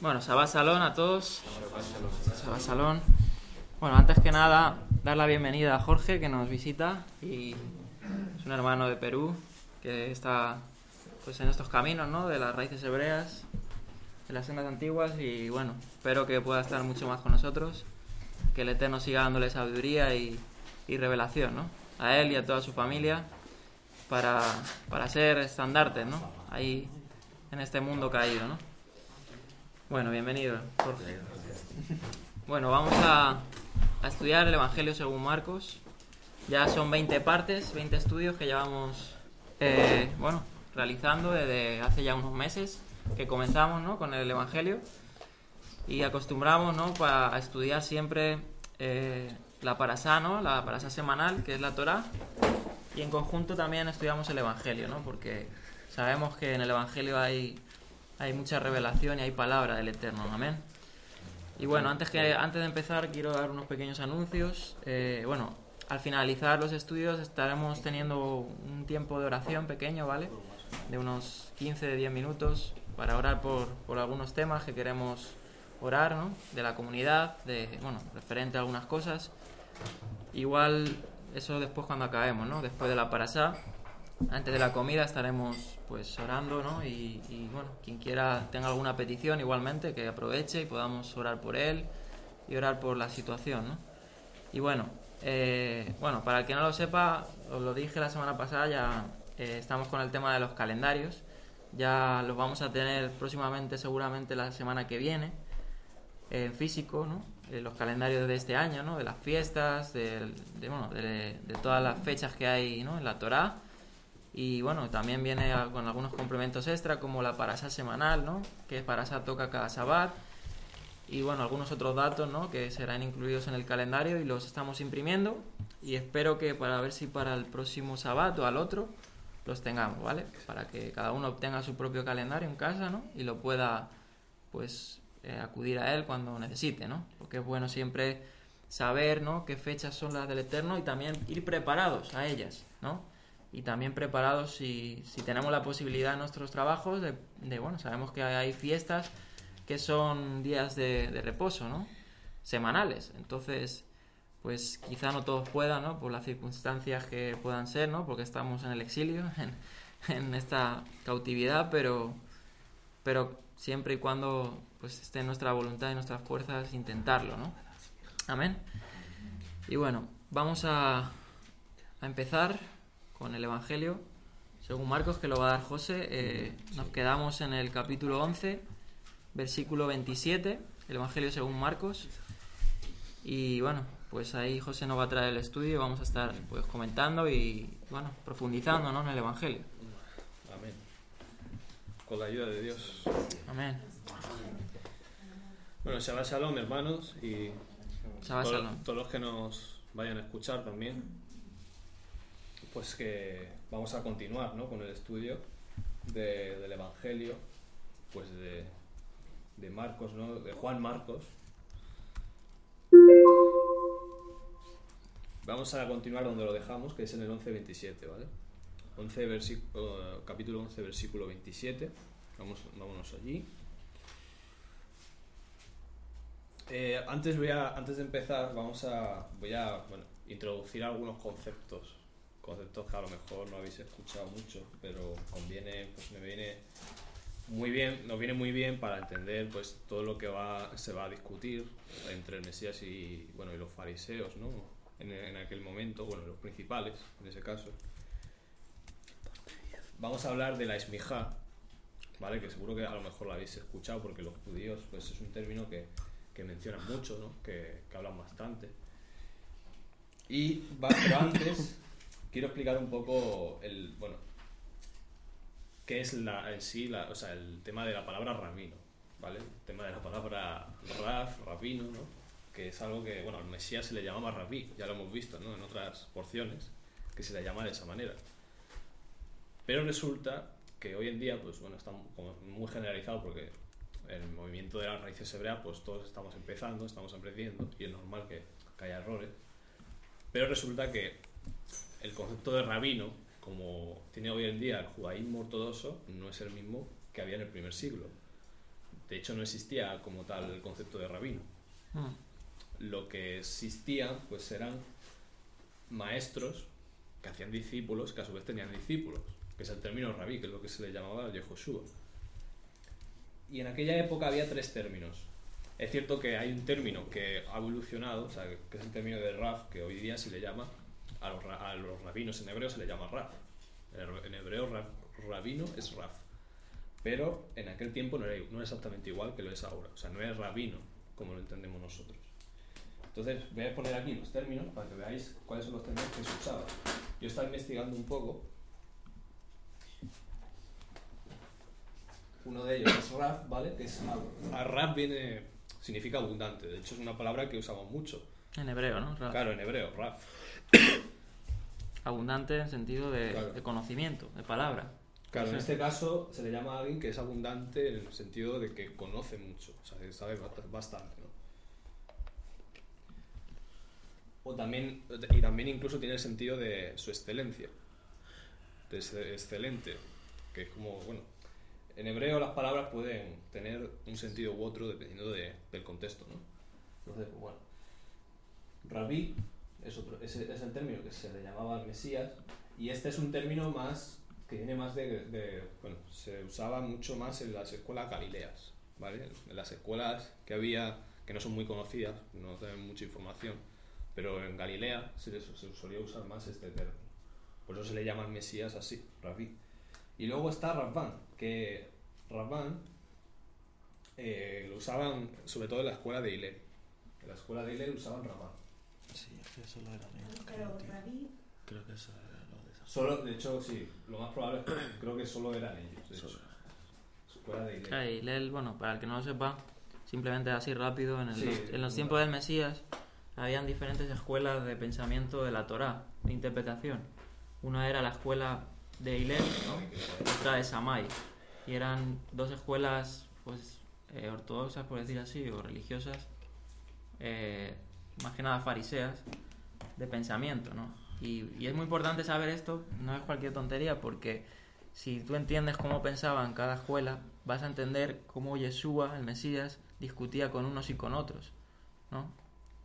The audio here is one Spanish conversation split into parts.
Bueno, Sabá Salón a todos. Sabá Salón. Bueno, antes que nada, dar la bienvenida a Jorge que nos visita y es un hermano de Perú que está pues en estos caminos, ¿no? De las raíces hebreas, de las sendas antiguas y bueno, espero que pueda estar mucho más con nosotros, que el Eterno siga dándole sabiduría y, y revelación, ¿no? A él y a toda su familia para, para ser estandartes, ¿no? Ahí en este mundo caído, ¿no? Bueno, bienvenido, Jorge. Bueno, vamos a, a estudiar el Evangelio según Marcos. Ya son 20 partes, 20 estudios que llevamos, eh, bueno, realizando desde hace ya unos meses que comenzamos, ¿no? Con el Evangelio y acostumbramos, ¿no? Pa- a estudiar siempre eh, la parasá, ¿no? La parasá semanal, que es la Torá, y en conjunto también estudiamos el Evangelio, ¿no? Porque sabemos que en el Evangelio hay, hay mucha revelación y hay palabra del Eterno, amén. Y bueno, antes, que, antes de empezar quiero dar unos pequeños anuncios. Eh, bueno, al finalizar los estudios estaremos teniendo un tiempo de oración pequeño, ¿vale? De unos 15, 10 minutos para orar por, por algunos temas que queremos orar, ¿no? De la comunidad, de, bueno, referente a algunas cosas. Igual eso después cuando acabemos, ¿no? Después de la parasá, antes de la comida estaremos pues orando, ¿no? Y, bueno, quien quiera tenga alguna petición igualmente que aproveche y podamos orar por él y orar por la situación, ¿no? Y bueno, eh, bueno, para el que no lo sepa, os lo dije la semana pasada, ya eh, estamos con el tema de los calendarios. Ya los vamos a tener próximamente, seguramente la semana que viene, en físico, ¿no? Eh, los calendarios de este año, ¿no? De las fiestas, de, bueno, de, de todas las fechas que hay, ¿no? En la Torá. Y bueno, también viene con algunos complementos extra como la parasá semanal, ¿no? Que parasá toca cada sabbat. Y bueno, algunos otros datos, ¿no? Que serán incluidos en el calendario y los estamos imprimiendo. Y espero que para ver si para el próximo sabbat o al otro los tengamos, ¿vale? Para que cada uno obtenga su propio calendario en casa, ¿no? Y lo pueda, pues, eh, acudir a él cuando necesite, ¿no? Porque es bueno siempre saber, ¿no? Qué fechas son las del Eterno y también ir preparados a ellas, ¿no? Y también preparados si, si tenemos la posibilidad en nuestros trabajos de, bueno, sabemos que hay fiestas que son días de, de reposo, ¿no? Semanales. Entonces, pues quizá no todos puedan, ¿no? Por las circunstancias que puedan ser, ¿no? Porque estamos en el exilio, en, en esta cautividad, pero, pero siempre y cuando pues esté en nuestra voluntad y nuestras fuerzas intentarlo, ¿no? Amén. Y bueno, vamos a, a empezar con el Evangelio según Marcos, que lo va a dar José. Eh, nos quedamos en el capítulo 11, versículo 27, el Evangelio según Marcos. Y bueno, pues ahí José nos va a traer el estudio y vamos a estar pues comentando y bueno, profundizando ¿no? en el Evangelio. Amén. Con la ayuda de Dios. Amén. Bueno, Shabbat Shalom, hermanos, y Shabbat todos- Shalom. todos los que nos vayan a escuchar también, pues que vamos a continuar ¿no? con el estudio de- del Evangelio, pues de, de Marcos, ¿no? de Juan Marcos. Vamos a continuar donde lo dejamos, que es en el 11.27, ¿vale? 11 versi- eh, capítulo 11, versículo 27. Vamos, vámonos allí. Eh, antes, voy a, antes de empezar, vamos a, voy a introducir algunos conceptos. Conceptos que a lo mejor no habéis escuchado mucho, pero conviene, pues me viene muy bien, nos viene muy bien para entender pues todo lo que va, se va a discutir entre el Mesías y, bueno, y los fariseos, ¿no? En, aquel momento, bueno, los principales, en ese caso. Vamos a hablar de la esmijá, ¿vale? Que seguro que a lo mejor lo habéis escuchado porque los judíos, pues es un término que, que mencionan mucho, ¿no? Que, que hablan bastante. Y, va- pero antes, quiero explicar un poco el, bueno, qué es la, en sí, la, o sea, el tema de la palabra rabino, ¿vale? El tema de la palabra raf, rabino, ¿no? Que es algo que, bueno, al Mesías se le llamaba rabí, ya lo hemos visto, ¿no? En otras porciones, que se le llama de esa manera. Pero resulta que hoy en día, pues bueno, está como muy generalizado porque el movimiento de las raíces hebreas, pues todos estamos empezando, estamos aprendiendo y es normal que, que haya errores. Pero resulta que el concepto de rabino, como tiene hoy en día el judaísmo ortodoxo, no es el mismo que había en el primer siglo. De hecho, no existía como tal el concepto de rabino. Mm. Lo que existía, pues eran maestros que hacían discípulos, que a su vez tenían discípulos, que es el término rabí, que es lo que se le llamaba a Yehoshua. Y en aquella época había tres términos. Es cierto que hay un término que ha evolucionado, o sea, que es el término de Raf, que hoy día se le llama, a los, a los rabinos en hebreo se le llama Raf. En hebreo Raf- rabino es Raf. Pero en aquel tiempo no era, no era exactamente igual que lo es ahora. O sea, no es rabino como lo entendemos nosotros. Entonces, voy a poner aquí los términos para que veáis cuáles son los términos que se usaban. Yo estaba investigando un poco. Uno de ellos es Raf, ¿vale? Que es a Raf viene significa abundante. De hecho, es una palabra que usamos mucho. En hebreo, ¿no? Ra- Claro, en hebreo, Raf. Abundante en sentido de, Claro. de conocimiento, de palabra. Claro, en este caso se le llama a alguien que es abundante en el sentido de que conoce mucho, o sea, que sabe bast- bastante, ¿no? O también, y también incluso tiene el sentido de su excelencia, de ser excelente, que es como, bueno, en hebreo las palabras pueden tener un sentido u otro dependiendo de- del contexto, ¿no? Entonces, pues, bueno, rabí es, otro, es, el término que se le llamaba Mesías y este es un término más que viene más de, bueno, se usaba mucho más en las escuelas galileas, ¿vale? En las escuelas que había, que no son muy conocidas, no tienen mucha información, pero en Galilea se, solía usar más este término. Por eso se le llama al Mesías así, Rabí. Y luego está Rabban, que Rabban eh, lo usaban sobre todo en la escuela de Hillel. En la escuela de Hillel usaban Rabban. Sí, es que eso lo eran ellos. Pero creo, que eso era lo de esa. Solo, de hecho, sí, lo más probable es que creo que solo eran ellos. De hecho. Solo. Escuela de Hillel. Claro, y Lel, bueno, para el que no lo sepa, simplemente así rápido, en, el- Sí, los, en los bueno. tiempos del Mesías habían diferentes escuelas de pensamiento de la Torá, de interpretación. Una era la escuela de Hillel, ¿no? otra de Samai. Y eran dos escuelas pues eh, ortodoxas, por decir así, o religiosas, eh, más que nada fariseas, de pensamiento, ¿no? Y, y es muy importante saber esto, no es cualquier tontería, porque si tú entiendes cómo pensaban cada escuela, vas a entender cómo Yeshua, el Mesías, discutía con unos y con otros, ¿no?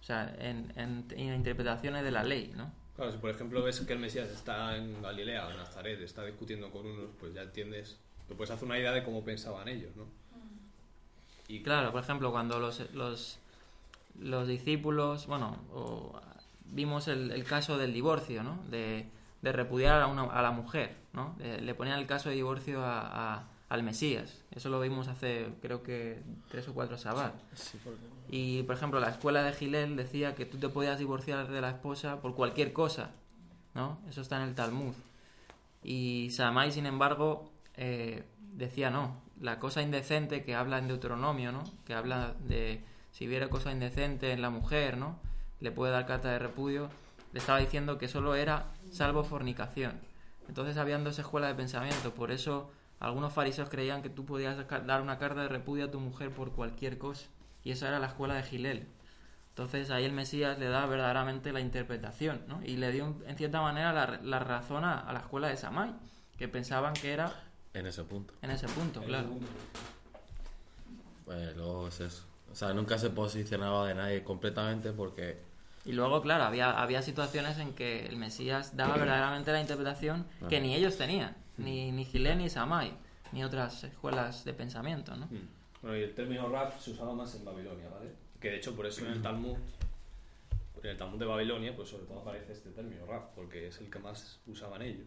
O sea, en, en- en interpretaciones de la ley, ¿no? Claro, si por ejemplo ves que el Mesías está en Galilea o en Nazaret, está discutiendo con unos, pues ya entiendes, te puedes hacer una idea de cómo pensaban ellos, ¿no? Y claro, por ejemplo, cuando los, los, los discípulos, bueno, o- vimos el, el caso del divorcio, ¿no? De, de repudiar a, una, a la mujer, ¿no? De- le ponían el caso de divorcio a, a- al Mesías. Eso lo vimos hace, creo que, tres o cuatro. Sí, porque Y, por ejemplo, la escuela de Gilel decía que tú te podías divorciar de la esposa por cualquier cosa, ¿no? Eso está en el Talmud. Y Samai, sin embargo, eh, decía no. La cosa indecente que habla en Deuteronomio, ¿no? Que habla de si hubiera cosa indecente en la mujer, ¿no? Le puede dar carta de repudio. Le estaba diciendo que solo era salvo fornicación. Entonces habían dos escuelas de pensamiento. Por eso algunos fariseos creían que tú podías dar una carta de repudio a tu mujer por cualquier cosa. Y esa era la escuela de Gilel. Entonces ahí el Mesías le da verdaderamente la interpretación, ¿no? Y le dio en cierta manera la, la razón a, a la escuela de Samai, que pensaban que era en ese punto. en ese punto, En claro. ese punto. Pues luego es eso. O sea, nunca se posicionaba de nadie completamente porque Y luego, claro, había, había situaciones en que el Mesías daba verdaderamente la interpretación que ni ellos tenían, ni, ni Gilel ni Samai, ni otras escuelas de pensamiento, ¿no? Mm. Bueno, y el término rap se usaba más en Babilonia, ¿vale? Que de hecho por eso en el Talmud, en el Talmud de Babilonia, pues sobre todo aparece este término rap, porque es el que más usaban ellos.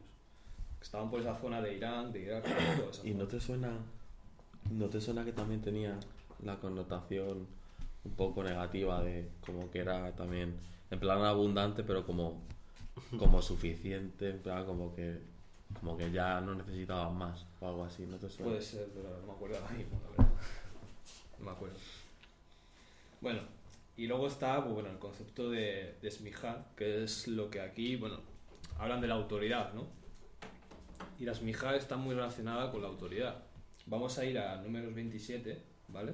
Estaban por esa zona de Irán, de Irak, toda esa ¿Y no te suena no te suena que también tenía la connotación un poco negativa de como que era también en plan abundante pero como como suficiente, en plan como que como que ya no necesitaban más o algo así, ¿no te suena? Puede ser, pero no me acuerdo. Bueno, y luego está pues, bueno, el concepto de, de smijá, que es lo que aquí, bueno, hablan de la autoridad, ¿no? Y la smijá está muy relacionada con la autoridad. Vamos a ir a números 27, ¿vale?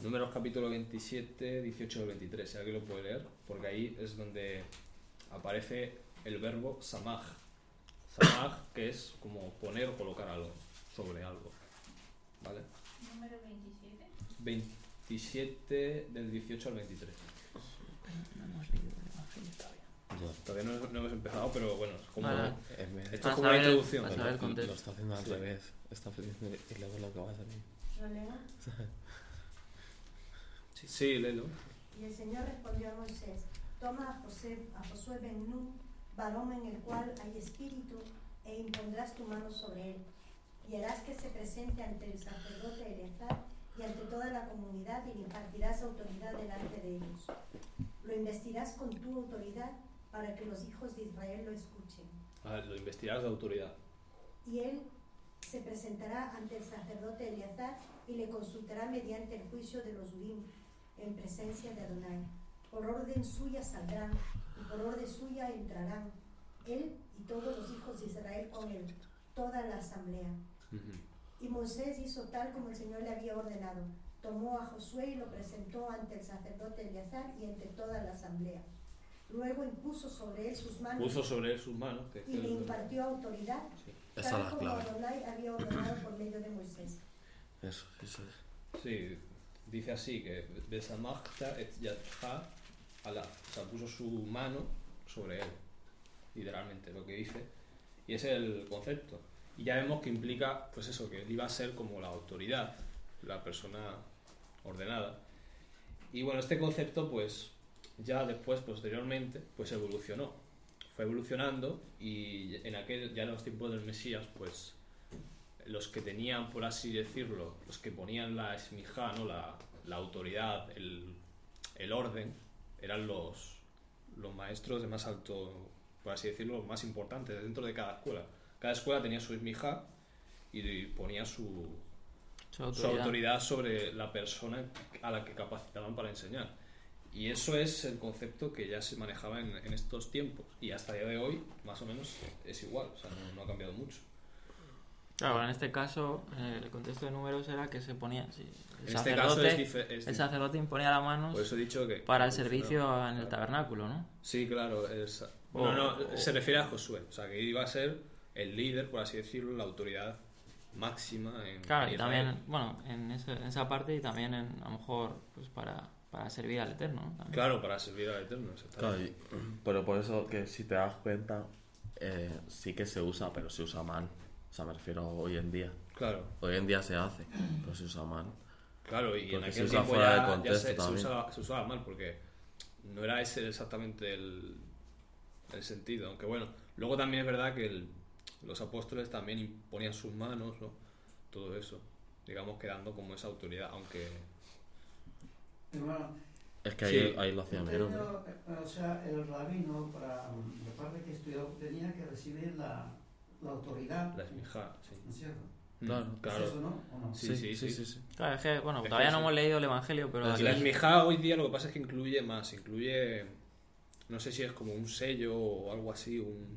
Números capítulo 27, 18 al 23, si alguien lo puede leer, porque ahí es donde aparece el verbo samaj. Samaj, que es como poner o colocar algo sobre algo, ¿vale? Número 27. 27 del 18 al 23. No hemos leído el Evangelio todavía. Ya. Todavía no, no hemos empezado, pero bueno, es como... Vez- Esto es como una introducción. Lo- el está haciendo al Sí. revés. Está haciendo y luego lo que va a salir. ¿Lo leo? Sí, léelo. Y el Señor respondió a Moisés, toma a, José, a Josué ben Nun, varón en el cual hay espíritu, e impondrás tu mano sobre él. Y harás que se presente ante el sacerdote Eleazar y ante toda la comunidad y le impartirás autoridad delante de ellos. Lo investirás con tu autoridad para que los hijos de Israel lo escuchen. Ah, lo investigarás de autoridad. Y él se presentará ante el sacerdote Eleazar y le consultará mediante el juicio de los Urim en presencia de Adonai. Por orden suya saldrán y por orden suya entrarán él y todos los hijos de Israel con él, toda la asamblea. Y Moisés hizo tal como el Señor le había ordenado. Tomó a Josué y lo presentó ante el sacerdote Eleazar y ante toda la asamblea. Luego impuso sobre él sus manos Puso sobre él sus manos. Que, y le impartió autoridad Sí. Esa es la como clave. Adonai había ordenado por medio de Moisés. Eso, eso es. Sí, dice así que Besamachta et yadcha ala, o sea, puso su mano sobre él, literalmente lo que dice, y ese es el concepto. Y ya vemos que implica, pues eso, que él iba a ser como la autoridad, la persona ordenada. Y bueno, este concepto, pues, ya después, posteriormente, pues evolucionó. Fue evolucionando y en aquel, ya en los tiempos del Mesías, pues, los que tenían, por así decirlo, los que ponían la esmija, ¿no? la, la autoridad, el, el orden, eran los, los maestros de más alto, por así decirlo, los más importantes dentro de cada escuela. Cada escuela tenía su esmija y ponía su, Su autoridad sobre la persona a la que capacitaban para enseñar. Y eso es el concepto que ya se manejaba en, en estos tiempos. Y hasta el día de hoy, más o menos, es igual. O sea, no, no ha cambiado mucho. Claro, en este caso, eh, el contexto de números era que se ponía. sí, el, En este caso sacerdote, es, dife- es el dif- sacerdote imponía las manos Por eso he dicho que... para el servicio en el tabernáculo, ¿no? Sí, claro. es- O- no, no, o- se refiere a Josué. O sea, que iba a ser el líder, por así decirlo, la autoridad máxima en Claro, en y también, bueno, en, ese- en esa parte y también en, a lo mejor, pues para, para servir al Eterno, ¿no? También. Claro, para servir al Eterno. Claro, y- pero por eso que si te das cuenta, eh, sí que se usa, pero se usa mal. O sea, me refiero a hoy en día. Claro. Hoy en día se hace, pero se usa mal. Claro, y en se aquel usa tiempo fuera ya, de ya contexto se, se usaba, se usaba mal porque no era ese exactamente el, el sentido. Aunque bueno, luego también es verdad que el- los apóstoles también imponían sus manos, ¿no? Todo eso, digamos, quedando como esa autoridad, aunque... Hermano, Es que Sí. ahí, ahí lo hombre. entendido, eh, o sea, el rabino, para la parte que estudió, tenía que recibir la, la autoridad. La esmija, sí. ¿No es cierto? Claro. Mm, ¿Es claro. eso, no? ¿O no? Sí, sí, sí. Claro, es que, bueno, Es que todavía no sí. hemos leído el Evangelio, pero Es aquí- La esmija hoy día lo que pasa es que incluye más, incluye, no sé si es como un sello o algo así, un...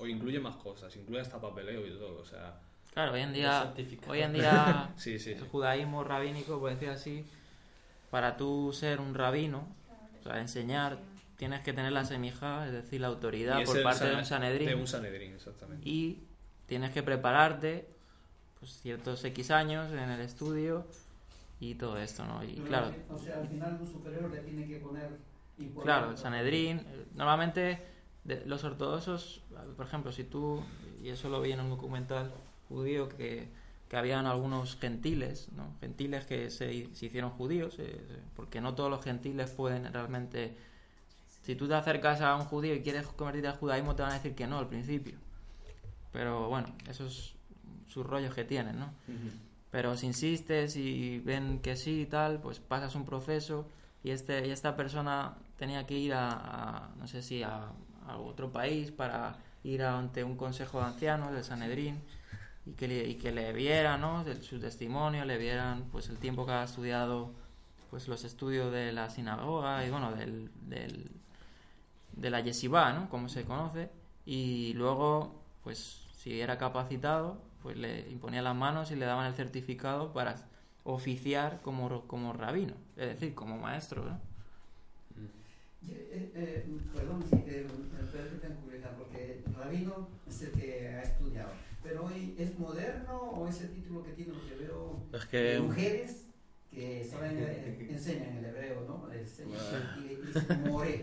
O incluye más cosas, incluye hasta papeleo y todo, o sea... claro, hoy en día, hoy en día Sí, sí, el sí. judaísmo rabínico, por decir así, para tú ser un rabino, o sea, enseñar, tienes que tener la semija, es decir, la autoridad por parte de un Sanedrín. De un Sanedrín, exactamente. y tienes que prepararte pues ciertos X años en el estudio y todo esto, ¿no? Y Pero, claro, O sea, al final un superior le tiene que poner... claro, el Sanedrín, normalmente de- los ortodoxos, por ejemplo, si tú, y eso lo vi en un documental judío, que, que habían algunos gentiles, ¿no? Gentiles que se, se hicieron judíos, eh, porque no todos los gentiles pueden realmente... Si tú te acercas a un judío y quieres convertirte al judaísmo, te van a decir que no al principio. Pero bueno, esos sus rollos que tienen, ¿no? Pero si insistes y ven que sí y tal, pues pasas un proceso y este y esta persona tenía que ir a, a, no sé si a, a otro país para ir ante un consejo de ancianos del Sanedrín y que le, y que le vieran ¿no? de su testimonio, le vieran pues el tiempo que ha estudiado pues los estudios de la sinagoga y bueno del, del de la yeshiva, ¿no? Como se conoce y luego pues si era capacitado pues le imponía las manos y le daban el certificado para oficiar como, como rabino, es decir, como maestro, ¿no? Eh, eh, perdón, si, pero que tengo curiosidad, porque el rabino es el que ha estudiado. Pero hoy es moderno o ese título que tiene, porque veo Es que mujeres que saben, eh, enseñan el hebreo, ¿no? Enseñan, y, y dicen more.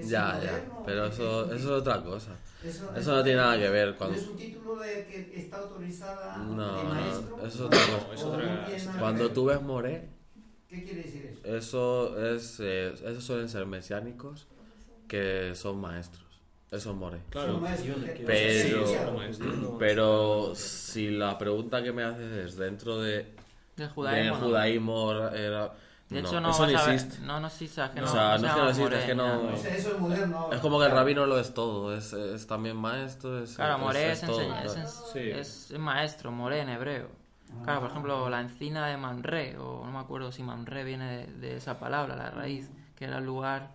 ¿Es ya, moderno ya, pero es eso, un eso es otra cosa. Eso, Eso no tiene nada que ver ¿No cuando es un título de que está autorizada No, de no, maestro? eso es ¿O otra no? cosa. Es ¿O otra- no que cuando tú ves moré, ¿Qué quiere decir eso? eso es eh, esos suelen ser mesiánicos que son maestros. Eso es moré. Claro. Pero-. Pero si la pregunta que me haces es dentro de Del del judaísmo. no. judaísmo era De no, hecho, no, eso no existe. No, no existe. es que O no, sea, no se es que no existe, Moré es que no-. O eso es moderno. Es como que el rabino lo es todo, es, es también maestro, es, Claro, Moré es es, todo, enseña- es, Sí. es- es maestro, Moré en hebreo. Claro, por ejemplo, la encina de Mamre, o no me acuerdo si Mamre viene de, de esa palabra, la raíz, que era el lugar,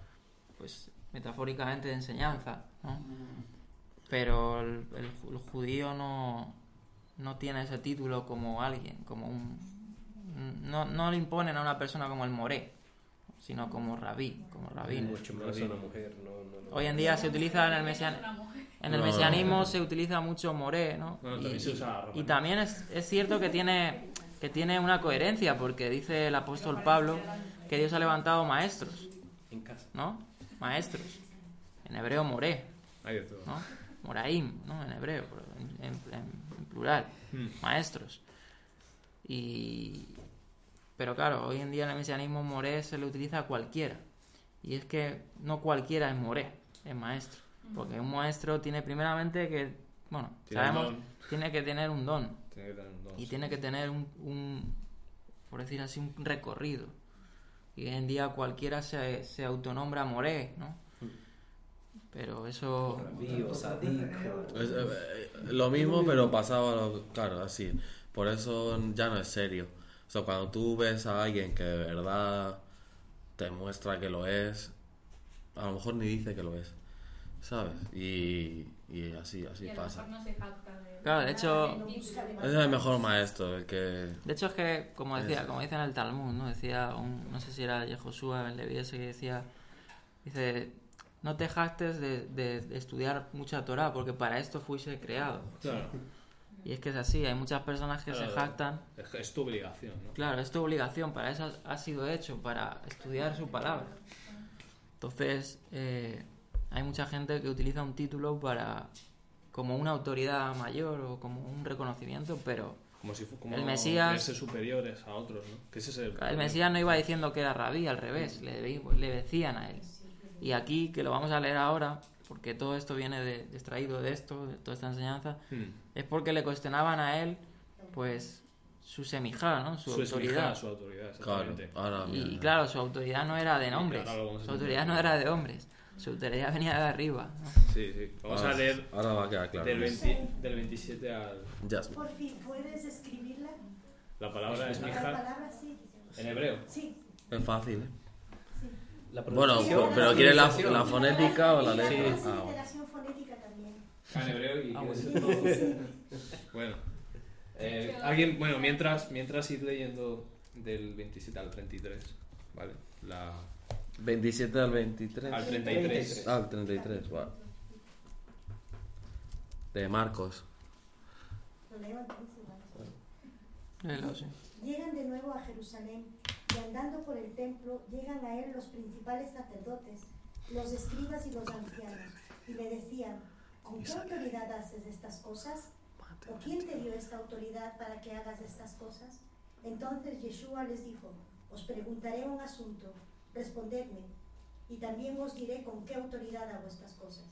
pues, metafóricamente de enseñanza, ¿no? Pero el, el ju- el judío no, no tiene ese título como alguien, como un... No, no le imponen a una persona como el Moré, sino como rabí, como rabino. Mucho a una mujer, no, no, no. Hoy en día se utiliza en el mesian- en el No, mesianismo no. se utiliza mucho moré, ¿no? Bueno, y, también se y- usa romano. y también es, es cierto que tiene, que tiene una coherencia, porque dice el apóstol Pablo que Dios ha levantado maestros, En casa. ¿no? Maestros. En hebreo moré, Hay de todo. ¿no? Moraim, ¿no? En hebreo, en, en- en plural. Hmm. Maestros. Y... Pero claro, hoy en día en el mesianismo moré se le utiliza a cualquiera. Y es que no cualquiera es moré, es maestro. Porque un maestro tiene primeramente que, bueno, Tiene sabemos, tiene que tener un don. Tiene que tener un don. Y tiene que tener un, un, por decir así, un recorrido. Y hoy en día cualquiera se, se autonombra moré, ¿no? Pero eso... Es, eh, lo mismo, pero pasado a lo. Claro, así. Por eso ya no es serio. O sea, cuando tú ves a alguien que de verdad te muestra que lo es, a lo mejor ni dice que lo es. ¿Sabes? Y, y así, así Y a lo pasa. mejor no se jacta de... Claro, de hecho... Es el mejor maestro, el que. De hecho es que, como decía, como dice en el Talmud, ¿no? Decía, un, no sé si era Yehoshua en Leví ese que decía, dice, no te jactes de, de- de estudiar mucha Torah, porque para esto fuiste creado. Claro. Y es que es así, hay muchas personas que se Claro. jactan. Es, es tu obligación, ¿no? Claro, es tu obligación, para eso ha sido hecho, para estudiar su palabra. Entonces, eh, hay mucha gente que utiliza un título para como una autoridad mayor o como un reconocimiento, pero Como si como El Mesías- superiores a otros, ¿no? Que ese es el El Mesías no iba diciendo que era rabí, al revés, le, le decían a él. Y aquí, que lo vamos a leer ahora, porque todo esto viene de, extraído de esto, de toda esta enseñanza, Hmm. es porque le cuestionaban a él, pues, su semijá, ¿no? Su, Su autoridad. su autoridad, Claro, exactamente. ahora. Y, mira. claro, su autoridad no era de vamos a Su autoridad no era de hombres. Su autoridad venía de arriba. ¿no? Sí, sí. Vamos Ahora- a leer Ahora va a quedar claro. del, 20 del 27 al... Ya. Por fin, ¿puedes escribirla? La palabra es La mija palabra, sí. en hebreo. Sí, Es fácil, ¿eh? Sí. La Bueno, pronunciación, pero ¿quieres la, la fonética o la letra? la Ah, bueno. fonética también. Ah, en hebreo y Ah, bueno. Sí, Bueno. Eh, alguien, bueno, mientras, mientras ir leyendo del 27 al 33, ¿vale? La, 27 al 23. al 33. Ah, al 33, vale. De Marcos. Lo leo entonces, sí. Llegan de nuevo a Jerusalén y andando por el templo llegan a él los principales sacerdotes, los escribas y los ancianos, y le decían, ¿con qué autoridad haces estas cosas? ¿O quién te dio esta autoridad para que hagas estas cosas? Entonces Yeshua les dijo, os preguntaré un asunto, respondedme, y también os diré con qué autoridad hago estas cosas.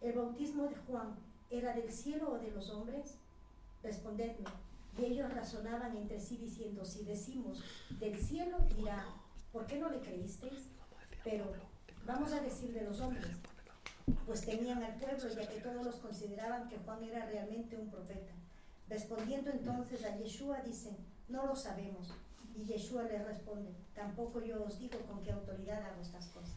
¿El bautismo de Juan era del cielo o de los hombres? Respondedme. Y ellos razonaban entre sí diciendo, si decimos del cielo, dirá, ¿por qué no le creísteis? Pero vamos a decir de los hombres, pues temían al pueblo ya que todos los consideraban que Juan era realmente un profeta. Respondiendo entonces a Yeshua dicen, no lo sabemos. Y Yeshua les responde, tampoco yo os digo con qué autoridad hago estas cosas.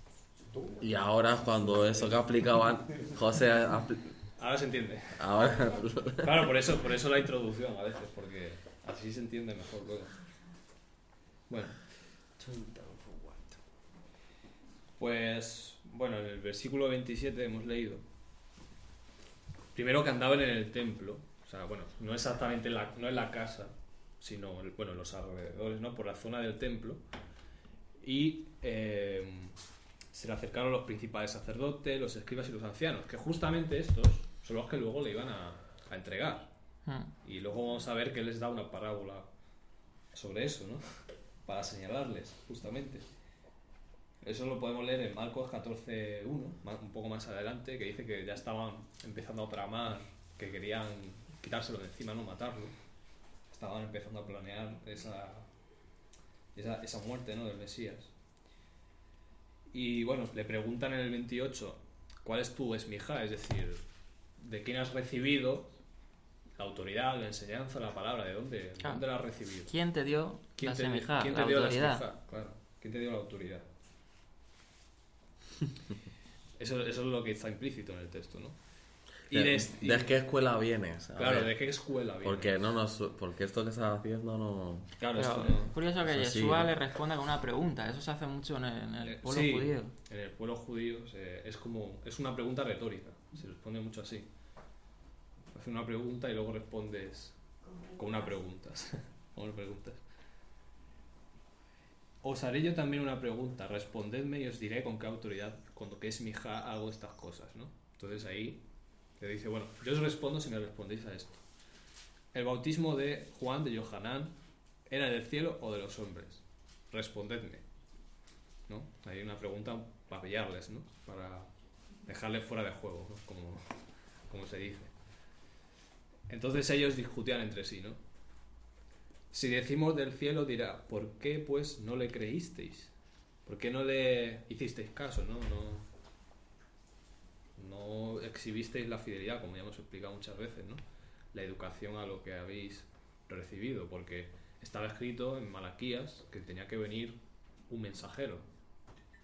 Y ahora cuando eso que aplicaban, José apl- Ahora se entiende. ahora Claro, por eso, por eso la introducción a veces, porque así se entiende mejor luego. Bueno, pues, bueno, en el versículo 27 hemos leído. Primero que andaban en el templo O sea, bueno, no exactamente en la, no en la casa, sino bueno, en los alrededores, ¿no? Por la zona del templo. Y eh, se le acercaron los principales sacerdotes, los escribas y los ancianos, que justamente estos son los que luego le iban a, a entregar. Mm. Y luego vamos a ver que les da una parábola sobre eso, ¿no? Para señalarles, justamente. Eso lo podemos leer en Marcos 14.1, ma- un poco más adelante, que dice que ya estaban empezando a tramar, que querían quitárselo de encima, no matarlo. Estaban empezando a planear esa, esa, esa muerte ¿no? del Mesías. Y bueno, le preguntan en el 28, ¿cuál es tu esmija? Es decir, ¿de quién has recibido la autoridad, la enseñanza, la palabra? ¿De dónde, de dónde la has recibido? ¿Quién te dio ¿Quién la te, semijá, quién la te dio autoridad? la? Claro, ¿quién te dio la autoridad? Eso, eso es lo que está implícito en el texto, ¿no? Y ¿De, y- de qué escuela vienes? A claro, ver, ¿de qué escuela viene? Porque, no nos, porque esto que estás haciendo no... Claro, Pero esto no- es curioso que Eso sí, Yeshua ¿no? le responda con una pregunta. Eso se hace mucho en el, en el Eh, pueblo sí, judío. En el pueblo judío se- es como es una pregunta retórica, se responde mucho así. Hace una pregunta y luego respondes con una pregunta. con una pregunta. Os haré yo también una pregunta, respondedme y os diré con qué autoridad, con qué es mi hija hago estas cosas, ¿no? Entonces ahí te dice, bueno, yo os respondo si me respondéis a esto. El bautismo de Juan de Johanán era del cielo o de los hombres. Respondedme. ¿no? Hay una pregunta para pillarles, ¿no? Para dejarles fuera de juego, ¿no? Como, como se dice. Entonces ellos discutían entre sí, ¿no? Si decimos del cielo dirá, ¿por qué pues no le creísteis? ¿Por qué no le hicisteis caso, no? No, no exhibisteis la fidelidad, como ya hemos explicado muchas veces, ¿no? La educación a lo que habéis recibido, porque estaba escrito en Malaquías que tenía que venir un mensajero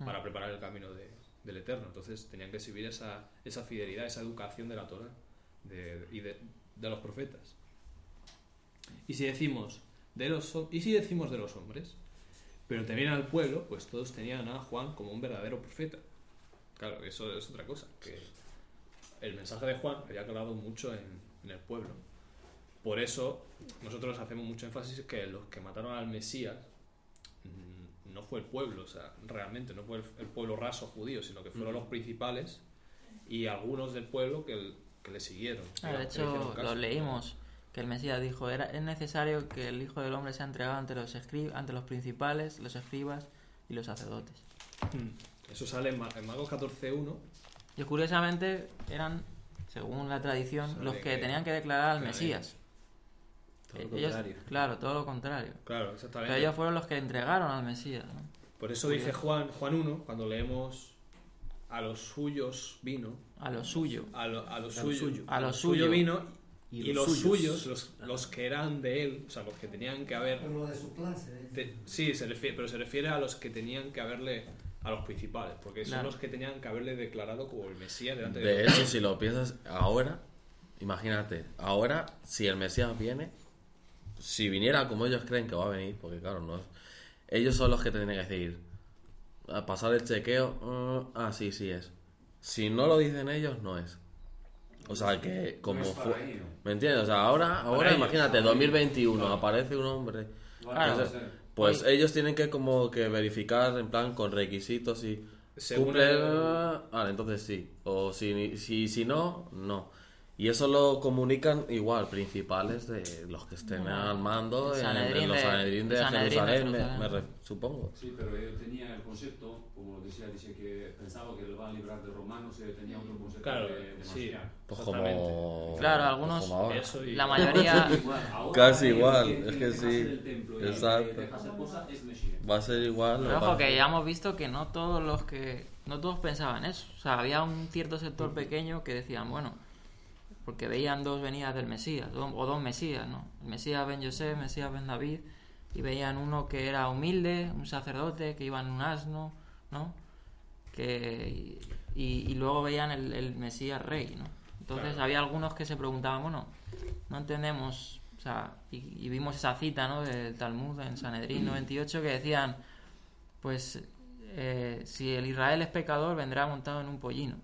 para preparar el camino de- del Eterno. Entonces tenían que exhibir esa, esa fidelidad, esa educación de la Torah y de, de los profetas. Y si decimos de los y si decimos de los hombres, pero también al pueblo, pues todos tenían a Juan como un verdadero profeta. Claro, eso es otra cosa, que el mensaje de Juan había calado mucho en, en el pueblo. Por eso nosotros hacemos mucho énfasis que los que mataron al Mesías no fue el pueblo, o sea, realmente no fue el, el pueblo raso judío, sino que fueron los principales y algunos del pueblo que, el- que le siguieron. Ah, de hecho, lo leímos que el Mesías dijo, era, es necesario que el Hijo del Hombre sea entregado ante los, escri- ante los principales, los escribas y los sacerdotes. Mm. Eso sale en, Ma- en Marcos 14.1. Y curiosamente eran, según la tradición, Sabe los que que- tenían que declarar al Mesías. Todo lo Ellos- contrario. claro, todo lo contrario. Claro, exactamente. Pero ellos fueron los que entregaron al Mesías. ¿no? Por eso dice Juan, Juan 1, cuando leemos a los suyos vino, A lo suyo. a, lo, a los A lo suyo, suyo. A lo suyo vino y, Y los, los suyos, suyos. los, los que eran de él, o sea, los que tenían que haber... Pero lo de su clase. ¿eh? te- sí, se refiere, pero se refiere a los que tenían que haberle, a los principales, porque son Claro. los que tenían que haberle declarado como el Mesías delante de, De hecho, si lo piensas ahora, imagínate, ahora si el Mesías viene, si viniera como ellos creen que va a venir, porque claro, no es, ellos son los que tienen que decir, a pasar el chequeo, mm, ah, sí, sí es. Si no lo dicen ellos, no es. O sea que como fue-. ¿Me entiendes? O sea, ahora, ahora ellos, imagínate, para 2021, ellos. aparece un hombre. O sea, Pues ellos tienen que como que verificar en plan con requisitos y Según cumple el- Vale, entonces sí. O si, si, si no, no. Y eso lo comunican igual, principales de los que estén al mando en, en los Sanedrín de de Jerusalén, me- Jerusalén. me re- supongo. Sí, pero él tenía el concepto, como decía, dice que pensaba que le va a librar de romanos, él tenía otro concepto Claro, de, de sí. Pues como... Claro, pues algunos- como ahora. Eso y- La mayoría... Igual, ahora Casi igual, es que sí. Exacto. Va a ser igual. lo Pero ojo, que ya hemos visto que no todos los que. No todos pensaban eso. O sea, había un cierto sector pequeño que decían, bueno, porque veían dos venidas del Mesías, o dos Mesías, ¿no? El Mesías Ben José, Mesías Ben David, y veían uno que era humilde, un sacerdote, que iba en un asno, ¿no? Que, y, y luego veían el, el Mesías rey, ¿no? Entonces Claro. había algunos que se preguntaban, bueno, no entendemos, o sea, y, y vimos esa cita, ¿no? Del Talmud en Sanedrín 98 que decían, pues eh, si el Israel es pecador vendrá montado en un pollino,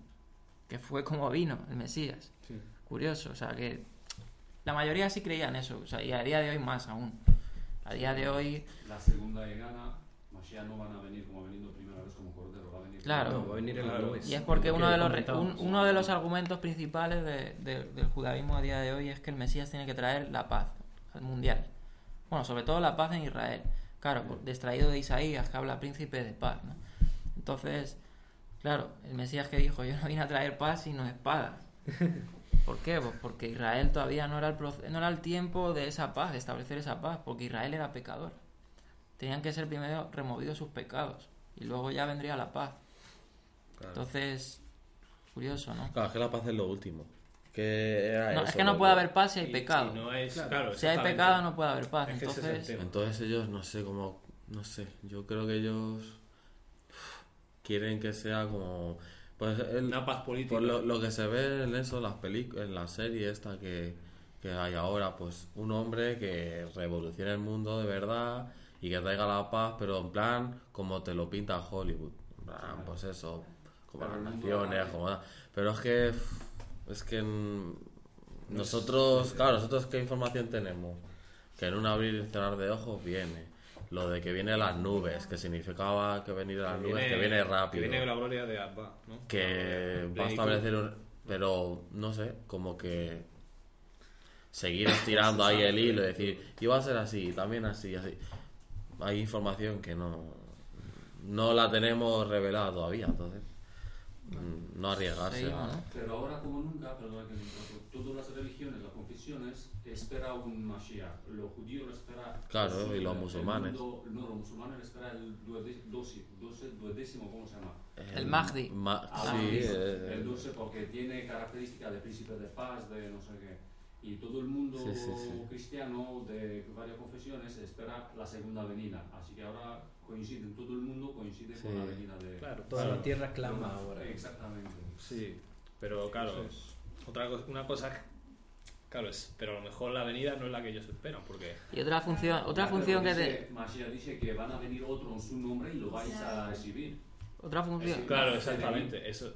que fue como vino el Mesías. Curioso, o sea que la mayoría sí creían eso, o sea, y a día de hoy más aún. A día de hoy, La segunda llegada, Mashiach no van a venir como ha venido primera vez como cordero, va a venir Claro. No, va a venir en las Claro. nubes. y es porque uno de, los, un- uno de los argumentos principales de- de- del judaísmo a día de hoy es que el Mesías tiene que traer la paz al mundial. Bueno, sobre todo la paz en Israel. Claro, por- extraído de Isaías, que habla príncipe de paz, ¿no? Entonces, claro, el Mesías que dijo, yo no vine a traer paz sino espada. ¿Por qué? Pues porque Israel todavía no era, el proce- no era el tiempo de esa paz, de establecer esa paz, porque Israel era pecador. Tenían que ser primero removidos sus pecados y luego ya vendría la paz. Claro. Entonces, curioso, ¿no? Claro, es que la paz es lo último. Que era No, eso, es que no puede haber paz si hay pecado. y no es, claro, si hay pecado no puede haber paz. Es es Entonces. Entonces ellos, no sé, como... No sé, yo creo que ellos quieren que sea como... Pues el, Una paz política. Por lo, lo que se ve en eso, las películas, en la serie esta que, que hay ahora, pues un hombre que revolucione el mundo de verdad y que traiga la paz, pero en plan como te lo pinta Hollywood. En plan, pues eso, como Pero las naciones, como... Pero es que... Es que nosotros, claro, nosotros qué información tenemos? Que en un abrir y cerrar de ojos viene. Lo de que viene las nubes, que significaba que venir a las nubes, que viene rápido Que viene la gloria de Abba, ¿no? que va a establecer un... Pero, no sé, como que seguir estirando ahí el hilo y decir, iba a ser así, también así, así. Hay información que no, no la tenemos revelada todavía, entonces mm, no arriesgarse. Pero ahora como nunca, interrumpa, todas las religiones, las confesiones, espera un Mashiach. Los judíos espera... Claro, y los el musulmanes. mundo- no, los musulmanes espera el duode- doce- doce- duodécimo, ¿cómo se llama? El Mahdi. Ma- Ah, sí, el eh, 12 porque tiene características de príncipe de paz, de no sé qué. Y todo el mundo Sí, sí, sí. cristiano de varias confesiones espera la segunda venida. Así que ahora coincide, todo el mundo coincide con la venida de... Claro, Toda claro. la tierra clama ahora. Exactamente. Sí, pero claro, otra cosa, una cosa, claro, es, pero a lo mejor la venida no es la que ellos esperan, porque Y otra función, otra función que pero te, dice- Mashiach dice que van a venir otros en su nombre y lo vais a exhibir. otra función, claro, exactamente, eso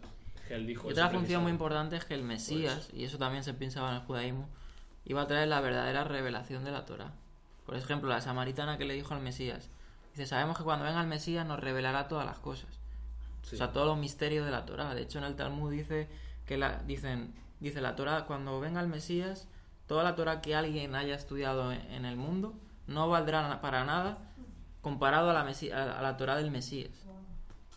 que él dijo. y otra función muy importante es que el Mesías, y eso también se pensaba en el judaísmo, iba a traer la verdadera revelación de la Torah. Por ejemplo, la samaritana que le dijo al Mesías, dice, sabemos que cuando venga el Mesías nos revelará todas las cosas. O sea, todos los misterios de la Torah. De hecho, en el Talmud dice que la, dicen, dice la Torah, cuando venga el Mesías, toda la Torah que alguien haya estudiado en, el mundo no valdrá para nada comparado a la, Mesí- a, la Torah del Mesías.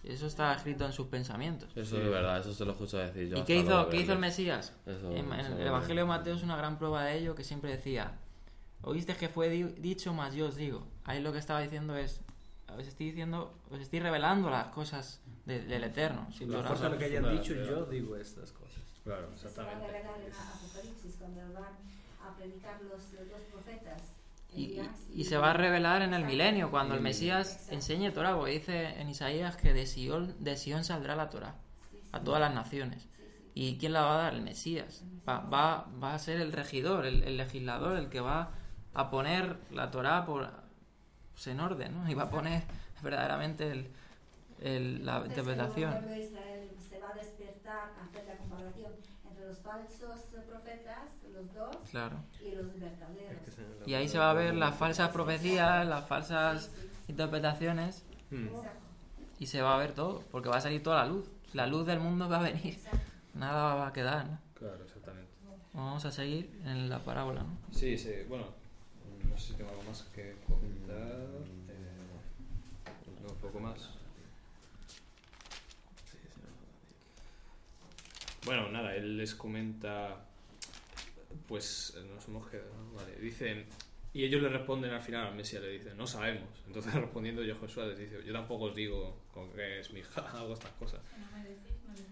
Eso está escrito en sus pensamientos. Eso es verdad, eso se lo escucho decir yo. ¿Y qué hizo, qué hizo el. Mesías? Eso, en, el Evangelio de Mateo es una gran prueba de ello que siempre decía, oíste que fue di- dicho, más yo os digo. Ahí lo que estaba diciendo es, os estoy diciendo, os estoy revelando las cosas de- del Eterno. Si No Torah- importa lo que hayan dicho, yo digo estas cosas. Claro, Se va a exactamente. Apocalipsis cuando van a predicar los dos profetas. Y, y- y se va a revelar en el milenio, cuando el Sí. Mesías enseñe Torah, porque dice en Isaías que de Sion, de Sion saldrá la Torah a todas las naciones. ¿Y quién la va a dar? El Mesías. Va, va, va a ser el regidor, el, el legislador, el que va a poner la Torah por, pues, en orden, ¿no? Y va a poner verdaderamente el, el- la interpretación. pueblo de Israel se a hacer la comparación entre los falsos profetas, los dos, Claro. y los verdaderos. Y ahí se va a ver las falsas profecías, las falsas interpretaciones, Mm. Y se va a ver todo, porque va a salir toda la luz. La luz del mundo va a venir. exacto. Nada va a quedar, ¿no? Claro, exactamente. Vamos a seguir en la parábola, ¿no? Sí, sí, bueno, no sé si tengo algo más que comentar. eh, no, un poco más. Bueno, nada, él les comenta, pues eh, nos hemos quedado, vale, dicen, y ellos le responden al final al Mesías, le dicen, no sabemos. Entonces respondiendo yo Josué les dice, yo tampoco os digo con que es mi hija, hago estas cosas.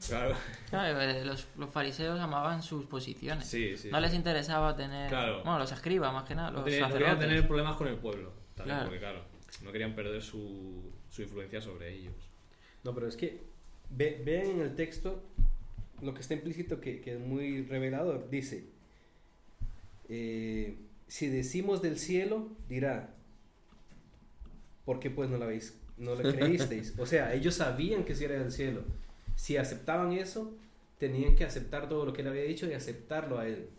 Claro, Claro, eh, los, los fariseos amaban sus posiciones. sí, sí. no sí. les interesaba tener. Claro. Bueno, los escribas más que nada, No, los tenían- no querían tener problemas con el pueblo, también, Claro. porque claro, no querían perder su, su influencia sobre ellos. No, pero es que ve- vean en el texto lo que está implícito que, que es muy revelador. Dice, eh, si decimos del cielo, dirá, ¿por qué pues no la veis? No le creísteis. O sea, ellos sabían que sí era del cielo. Si aceptaban eso, tenían que aceptar todo lo que él había dicho y aceptarlo a él.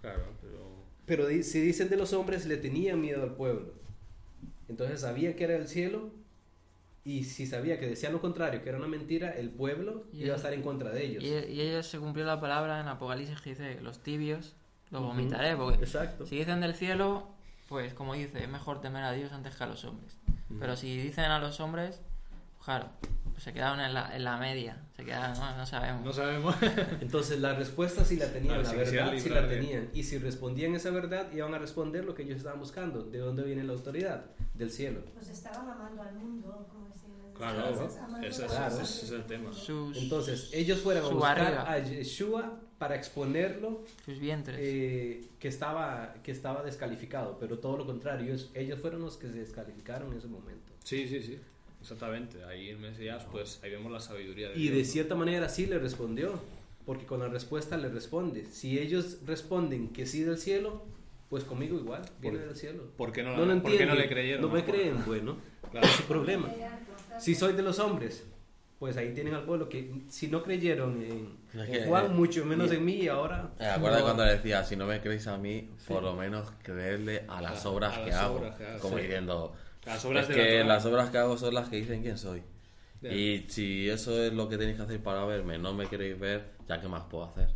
Claro, pero... Pero si dicen de los hombres, le tenían miedo al pueblo. Entonces sabía que era el cielo y si sabía que decía lo contrario, que era una mentira, el pueblo Y iba a estar en contra de ellos. Y, y ellos se cumplió la palabra en Apocalipsis que dice, los tibios los vomitaré, porque Exacto. si dicen del cielo, pues como dice, es mejor temer a Dios antes que a los hombres. Pero si dicen a los hombres, claro, pues se quedaron en la, en la media, se quedaron, no, no sabemos. No sabemos. Entonces la respuesta sí la tenían, Claro, la si verdad sí la tenían. Y si respondían esa verdad, iban a responder lo que ellos estaban buscando. ¿De dónde viene la autoridad? Del cielo. Pues estaban amando al mundo, como. Claro, ese, la Claro. es el tema. Sus, Entonces ellos fueron a buscar barriga. a Yeshua para exponerlo sus vientres. eh, que, estaba, que estaba descalificado, pero todo lo contrario, ellos, ellos fueron los que se descalificaron en ese momento. Sí, sí, sí. Exactamente. Ahí en Mesías, pues ahí vemos la sabiduría de Y Dios, de ¿no? cierta manera sí le respondió, porque con la respuesta le responde. Si ellos responden que sí del cielo, pues conmigo igual, viene del cielo. ¿Por qué no, No lo ¿por qué no le creyeron? no me creen, bueno, Claro. es su problema. Si soy de los hombres, pues ahí tienen al pueblo que si no creyeron en, Es en que, Juan, eh, mucho menos y- en mí y ahora... ¿Te acuerdas no- cuando le decía, si no me creéis a mí, por lo menos creedle a las A- obras a que las hago? obras Como sí. diciendo, Las obras es de la que Torá. las obras que hago son las que dicen quién soy. Ya. Y si eso es lo que tenéis que hacer para verme, no me queréis ver, ya qué más puedo hacer.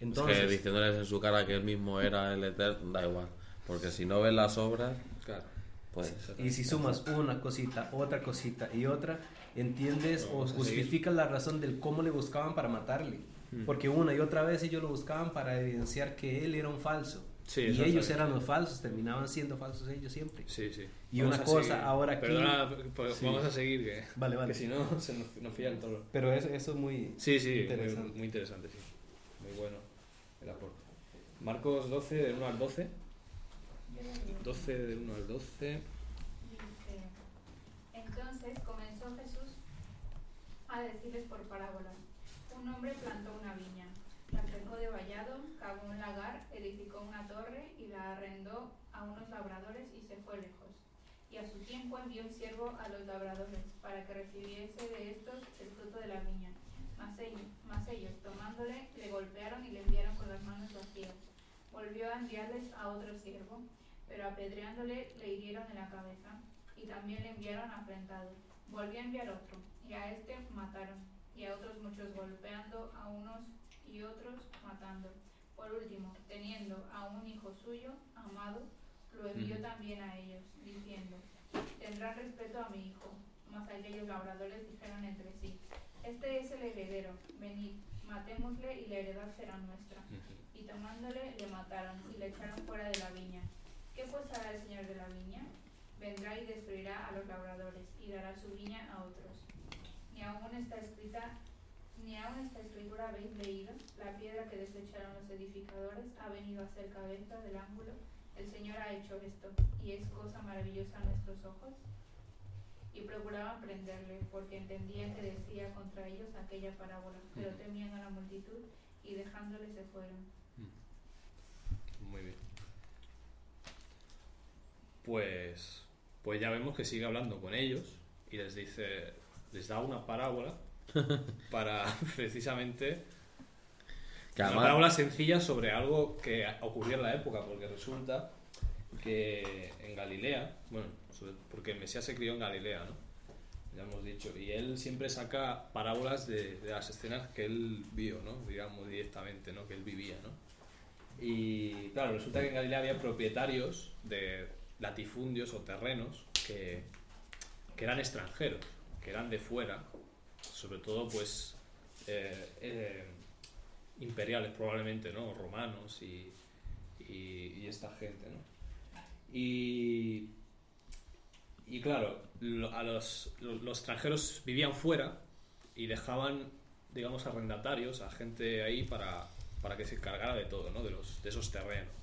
Entonces, es que diciéndoles en su cara que él mismo era el eterno, da igual. Porque si no ves las obras, Claro. Pues... y si sumas una cosita, otra cosita y otra, entiendes No, o seguir. justificas la razón del cómo le buscaban para matarle. Mm. Porque una y otra vez ellos lo buscaban para evidenciar que él era un falso. Sí, y ellos eran los falsos, terminaban siendo falsos ellos siempre. Sí, sí. Y Vamos una cosa, seguir. ahora aquí- Perdona, pues vamos a seguir, que, Vale, vale. que si no se nos, nos fía el toro. Pero eso, eso es muy... Sí, sí, muy- Interesante. Muy, interesante, sí. Muy bueno el aporte. Marcos 12, del 1 al 12. 12, del 1 al 12. Dice, Entonces comenzó Jesús a decirles por parábolas. Un hombre plantó una viña, la cercó de vallado, cavó un lagar, edificó una torre y la arrendó a unos labradores y se fue lejos. Y a su tiempo envió un siervo a los labradores para que recibiese de estos el fruto de la viña. Mas ellos, mas ellos tomándole, le golpearon y le enviaron con las manos vacías. Volvió a enviarles a otro siervo, pero apedreándole le hirieron en la cabeza y también le enviaron afrentado. Volvió a enviar otro y a este mataron y a otros muchos golpeando a unos y otros matando. Por último, teniendo a un hijo suyo, amado, lo envió también a ellos, diciendo, tendrán respeto a mi hijo. Mas aquellos labradores dijeron entre sí, este es el heredero, venid, matémosle y la heredad será nuestra. Y tomándole le mataron y le echaron fuera de la viña. ¿Qué pues hará el señor de la viña? Vendrá y destruirá a los labradores y dará su viña a otros. Ni aún está escrita, ni aún esta escritura habéis leído, la piedra que desecharon los edificadores ha venido a ser cabeza del ángulo. El Señor ha hecho esto y es cosa maravillosa a nuestros ojos. Y procuraban prenderle, porque entendían que decía contra ellos aquella parábola, pero temían a la multitud y dejándole se fueron. Muy bien. Pues, pues ya vemos que sigue hablando con ellos y les dice, les da una parábola para precisamente Que una parábola sencilla sobre algo que ocurrió en la época, porque resulta que en Galilea, bueno, porque el Mesías se crió en Galilea, ¿no? Ya hemos dicho, y él siempre saca parábolas de, de las escenas que él vio, ¿no? Digamos directamente, ¿no? Que él vivía, ¿no? Y claro, resulta que en Galilea había propietarios de latifundios o terrenos que, que eran extranjeros, que eran de fuera, sobre todo pues eh, eh, imperiales probablemente, ¿no? Romanos y, y, esta gente, ¿no? Y, y claro, a los extranjeros vivían fuera y dejaban, digamos, arrendatarios, a gente ahí para, para que se encargara de todo, ¿no? De, los, de esos terrenos.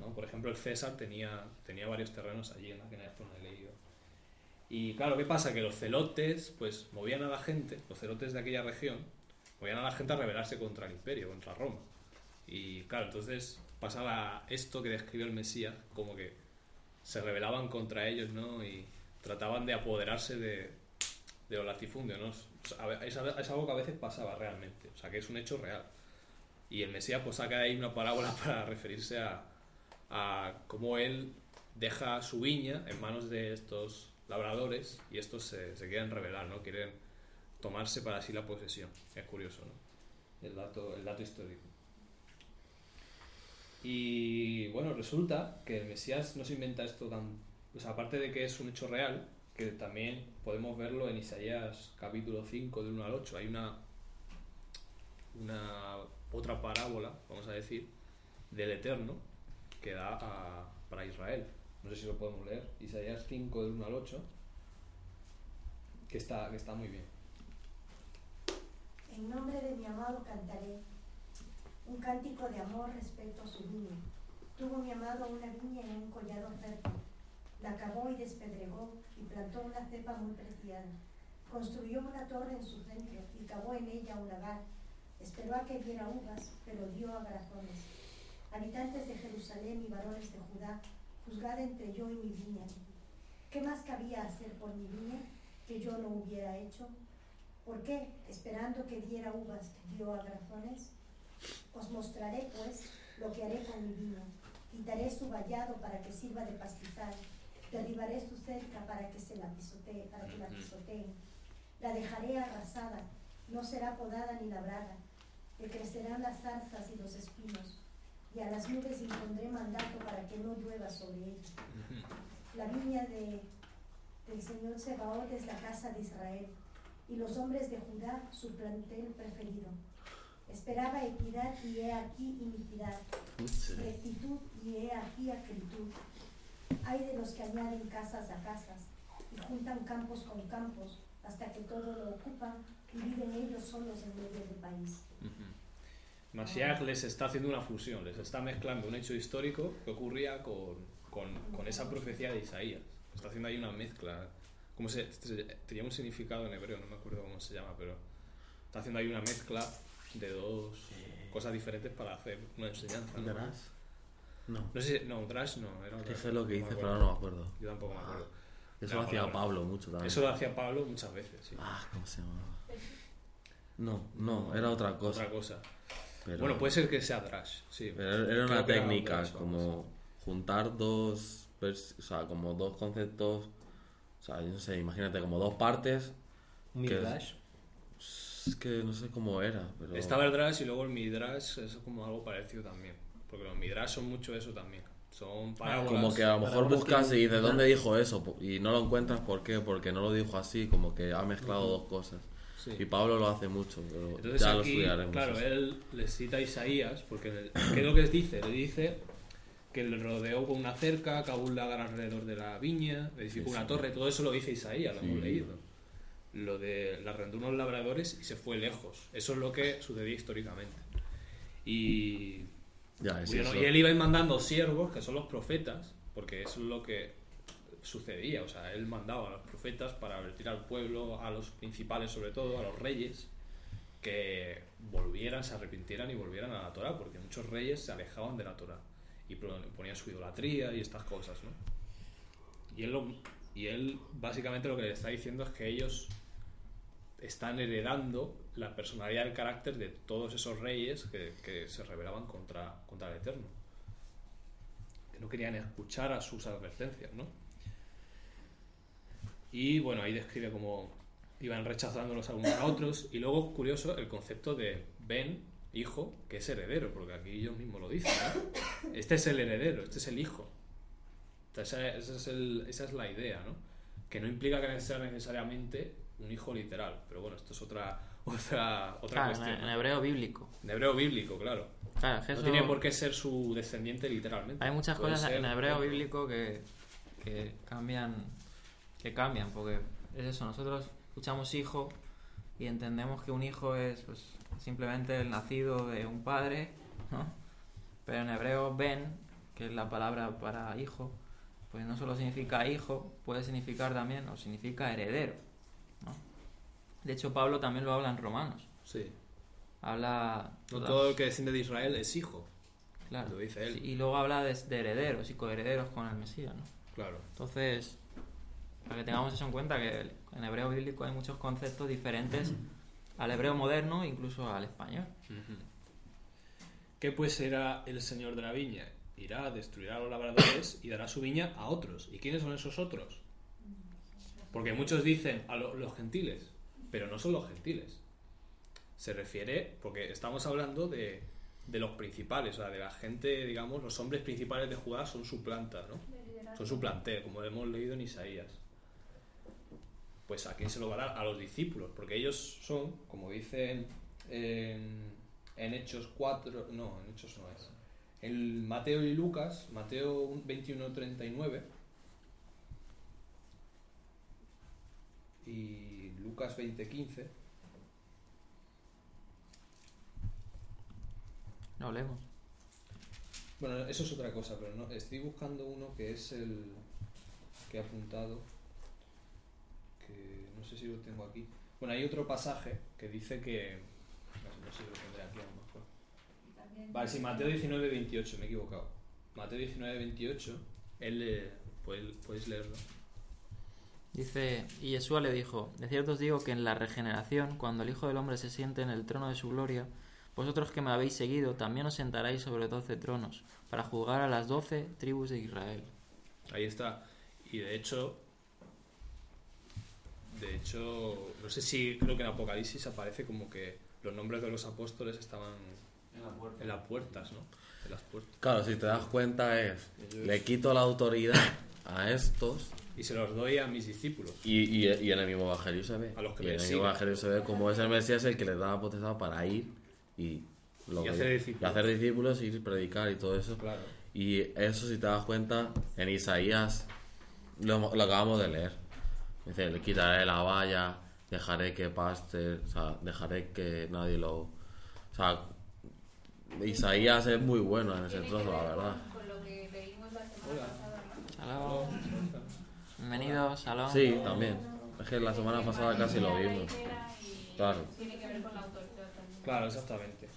¿No? Por ejemplo, el César tenía, tenía varios terrenos allí en aquella zona, he leído. Y claro, ¿qué pasa? Que los celotes, pues, movían a la gente, los celotes de aquella región, movían a la gente a rebelarse contra el imperio, contra Roma. Y claro, entonces pasaba esto que describió el Mesías, como que se rebelaban contra ellos, ¿no? Y trataban de apoderarse de, de los latifundios, ¿no? Es, es algo que a veces pasaba realmente, o sea, que es un hecho real. Y el Mesías pues saca ahí una parábola para referirse a, a cómo él deja su viña en manos de estos labradores y estos se, quieren rebelar, ¿no? Quieren tomarse para sí la posesión. Es curioso, ¿no? El dato, el dato histórico. Y bueno, resulta que el Mesías no se inventa esto tan... Pues aparte de que es un hecho real, que también podemos verlo en Isaías capítulo 5 del 1 al 8. Hay una, una otra parábola, vamos a decir, del Eterno que da a- para Israel. No sé si lo podemos leer. Isaías 5 del 1 al 8, que está, que está muy bien. En nombre de mi amado cantaré un cántico de amor respecto a su viña. Tuvo mi amado una viña en un collado fértil. La cavó y despedregó y plantó una cepa muy preciada. Construyó una torre en su centro y cavó en ella un lagar. Esperó a que diera uvas, pero dio abrazones. Habitantes de Jerusalén y varones de Judá, juzgad entre yo y mi viña. ¿Qué más cabía hacer por mi viña que yo no hubiera hecho? ¿Por qué, esperando que diera uvas, dio abrazones? Os mostraré, pues, lo que haré con mi vino. Quitaré su vallado para que sirva de pastizal. Derribaré su cerca para que se la pisotee, para que la pisoteen. La dejaré arrasada, no será podada ni labrada. Le crecerán las zarzas y los espinos. Y a las nubes impondré mandato para que no llueva sobre ella. La viña de, del Señor Sebaot es la casa de Israel y los hombres de Judá su plantel preferido. Esperaba equidad y he aquí iniquidad, rectitud y he aquí acritud. Hay de los que añaden casas a casas y juntan campos con campos hasta que todo lo ocupan y viven ellos solos en medio del país. Mashiach les está haciendo una fusión, les está mezclando un hecho histórico que ocurría con, con, con esa profecía de Isaías. Está haciendo ahí una mezcla. ¿Cómo se, tenía un significado en hebreo, no me acuerdo cómo se llama, pero está haciendo ahí una mezcla de dos cosas diferentes para hacer una enseñanza. ¿no? ¿Verás? No. No sé si, no, Drash no, era cosa, sé lo que me dice, acuerdo. pero no me acuerdo. Yo tampoco me acuerdo. Eso La lo hacía. Pablo mucho también. Eso lo hacía Pablo muchas veces, sí. Ah, ¿cómo se llamaba? No, no, era otra cosa. Otra cosa. Pero- Bueno, puede ser que sea Drash, sí. Pero era una era técnica, como juntar dos, o sea, como dos conceptos, o sea, yo no sé, imagínate como dos partes, Un ¿Qué es? Midrash. es que no sé cómo era, pero... Estaba el Drash y luego el Midrash es como algo parecido también. Porque los Midrash son mucho eso también. Son parábolas. Como que a lo mejor buscas y de dónde dijo eso y no lo encuentras, ¿por qué? Porque no lo dijo así, como que ha mezclado dos cosas. Sí. Y Pablo lo hace mucho, pero Entonces ya lo aquí, estudiaremos. claro, él le cita a Isaías, porque ¿qué es lo que les dice? Le dice que le rodeó con una cerca, cavó un lagar alrededor de la viña, edificó Sí, una sí. torre, todo eso lo dice Isaías, lo hemos leído. Lo de la arrendó unos labradores y se fue lejos. Eso es lo que sucedía históricamente. Y Ya, es Bueno, y él iba mandando siervos, que son los profetas, porque eso es lo que sucedía. O sea, él mandaba a los profetas para advertir al pueblo, a los principales sobre todo, a los reyes, que volvieran, se arrepintieran y volvieran a la Torah, porque muchos reyes se alejaban de la Torah y ponían su idolatría y estas cosas, ¿no? Y él, lo- y él básicamente lo que le está diciendo es que ellos están heredando la personalidad el carácter de todos esos reyes que, que se rebelaban contra, contra el Eterno. Que no querían escuchar a sus advertencias, ¿no? Y bueno, ahí describe cómo iban rechazándolos a unos a otros. Y luego, curioso, el concepto de Ben, hijo, que es heredero, porque aquí ellos mismos lo dicen. ¿no? Este es el heredero, este es el hijo. Esa, esa es el- esa es la idea, ¿no? Que no implica que sea necesariamente un hijo literal. Pero bueno, esto es otra, otra, otra Claro, en, cuestión. en hebreo bíblico. En hebreo bíblico, claro. Claro, No tiene por qué ser su descendiente literalmente. Hay muchas Puede cosas en hebreo bíblico que, que cambian, que cambian, porque es eso, nosotros escuchamos hijo y entendemos que un hijo es pues, simplemente el nacido de un padre, ¿no? Pero en hebreo ben, que es la palabra para hijo, pues no solo significa hijo, puede significar también, o significa heredero, ¿no? De hecho, Pablo también lo habla en Romanos. Sí. Habla... No todo el que desciende de Israel es hijo. Claro. Lo dice él. Sí, Y luego habla de, de herederos y coherederos con el Mesías, ¿no? Claro. Entonces, para que tengamos eso en cuenta, que en hebreo bíblico hay muchos conceptos diferentes al hebreo moderno, incluso al español. ¿Qué pues era el señor de la viña? irá, destruirá a los labradores y dará su viña a otros. ¿Y quiénes son esos otros? Porque muchos dicen a lo- los gentiles, pero no son los gentiles. Se refiere, porque estamos hablando de, de los principales, o sea, de la gente, digamos, los hombres principales de Judá son su planta, ¿no? Son su plantel, como hemos leído en Isaías. Pues a quién se lo va a dar? A los discípulos, porque ellos son, como dicen en, en Hechos 4, no, en Hechos no es. En Mateo y Lucas, Mateo 21.39 y Lucas 20.15, No leemos. Bueno, eso es otra cosa, pero no, estoy buscando uno que es el que he apuntado, que no sé si lo tengo aquí. Bueno, hay otro pasaje que dice que... No sé, no sé si lo tendré aquí a lo mejor. Vale, sí, Mateo 19, 28, me he equivocado. Mateo 19, 28, él, eh, puedes, puedes leerlo. Dice, y Yeshua le dijo, de cierto os digo que en la regeneración, cuando el Hijo del Hombre se siente en el trono de su gloria, vosotros que me habéis seguido también os sentaréis sobre doce tronos, para juzgar a las doce tribus de Israel. Ahí está. Y de hecho, de hecho, no sé si creo que en Apocalipsis aparece como que los nombres de los apóstoles estaban En la puerta. en las puertas, ¿no? En las puertas. Claro, si te das cuenta es, Ellos- le quito la autoridad a estos Y se los doy a mis discípulos. y, y, y en el mismo evangelio se ve. A los que y me en el siguen. mismo evangelio se ve cómo es el Mesías el que les da la potestad para ir y, lo Y que- hacer discípulos. y hacer discípulos y predicar y todo eso. Claro. Y eso, si te das cuenta, en Isaías lo, lo acabamos de leer. Dice, le quitaré la valla, dejaré que paste, o sea, dejaré que nadie lo... O sea, Isaías es muy bueno en ese trozo, la ver verdad. Con, lo que leímos la semana Hola. pasada, ¿no? Salón. Bienvenidos, salón. Sí, también. Es que la semana pasada casi lo vimos. Claro. Tiene que ver con la autoridad también. Claro, exactamente.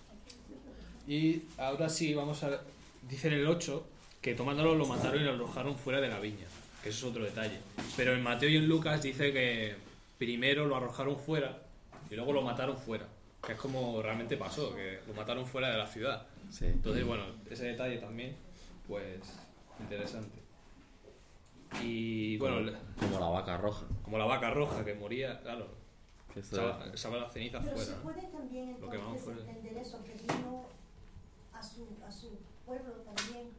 Y ahora sí, vamos a... Dice en el 8 que tomándolo lo mataron y lo arrojaron fuera de la viña. Que eso es otro detalle. Pero en Mateo y en Lucas dice que primero lo arrojaron fuera y luego lo mataron fuera. Que es como realmente pasó, que lo mataron fuera de la ciudad. Sí. Entonces, bueno, ese detalle también, pues, interesante. Y bueno, Como la vaca roja. como la vaca roja que moría, claro, echaba, las cenizas Pero se fuera. ¿no? puede también Lo que vamos entonces fuera. entender eso, que vino a su, a su pueblo también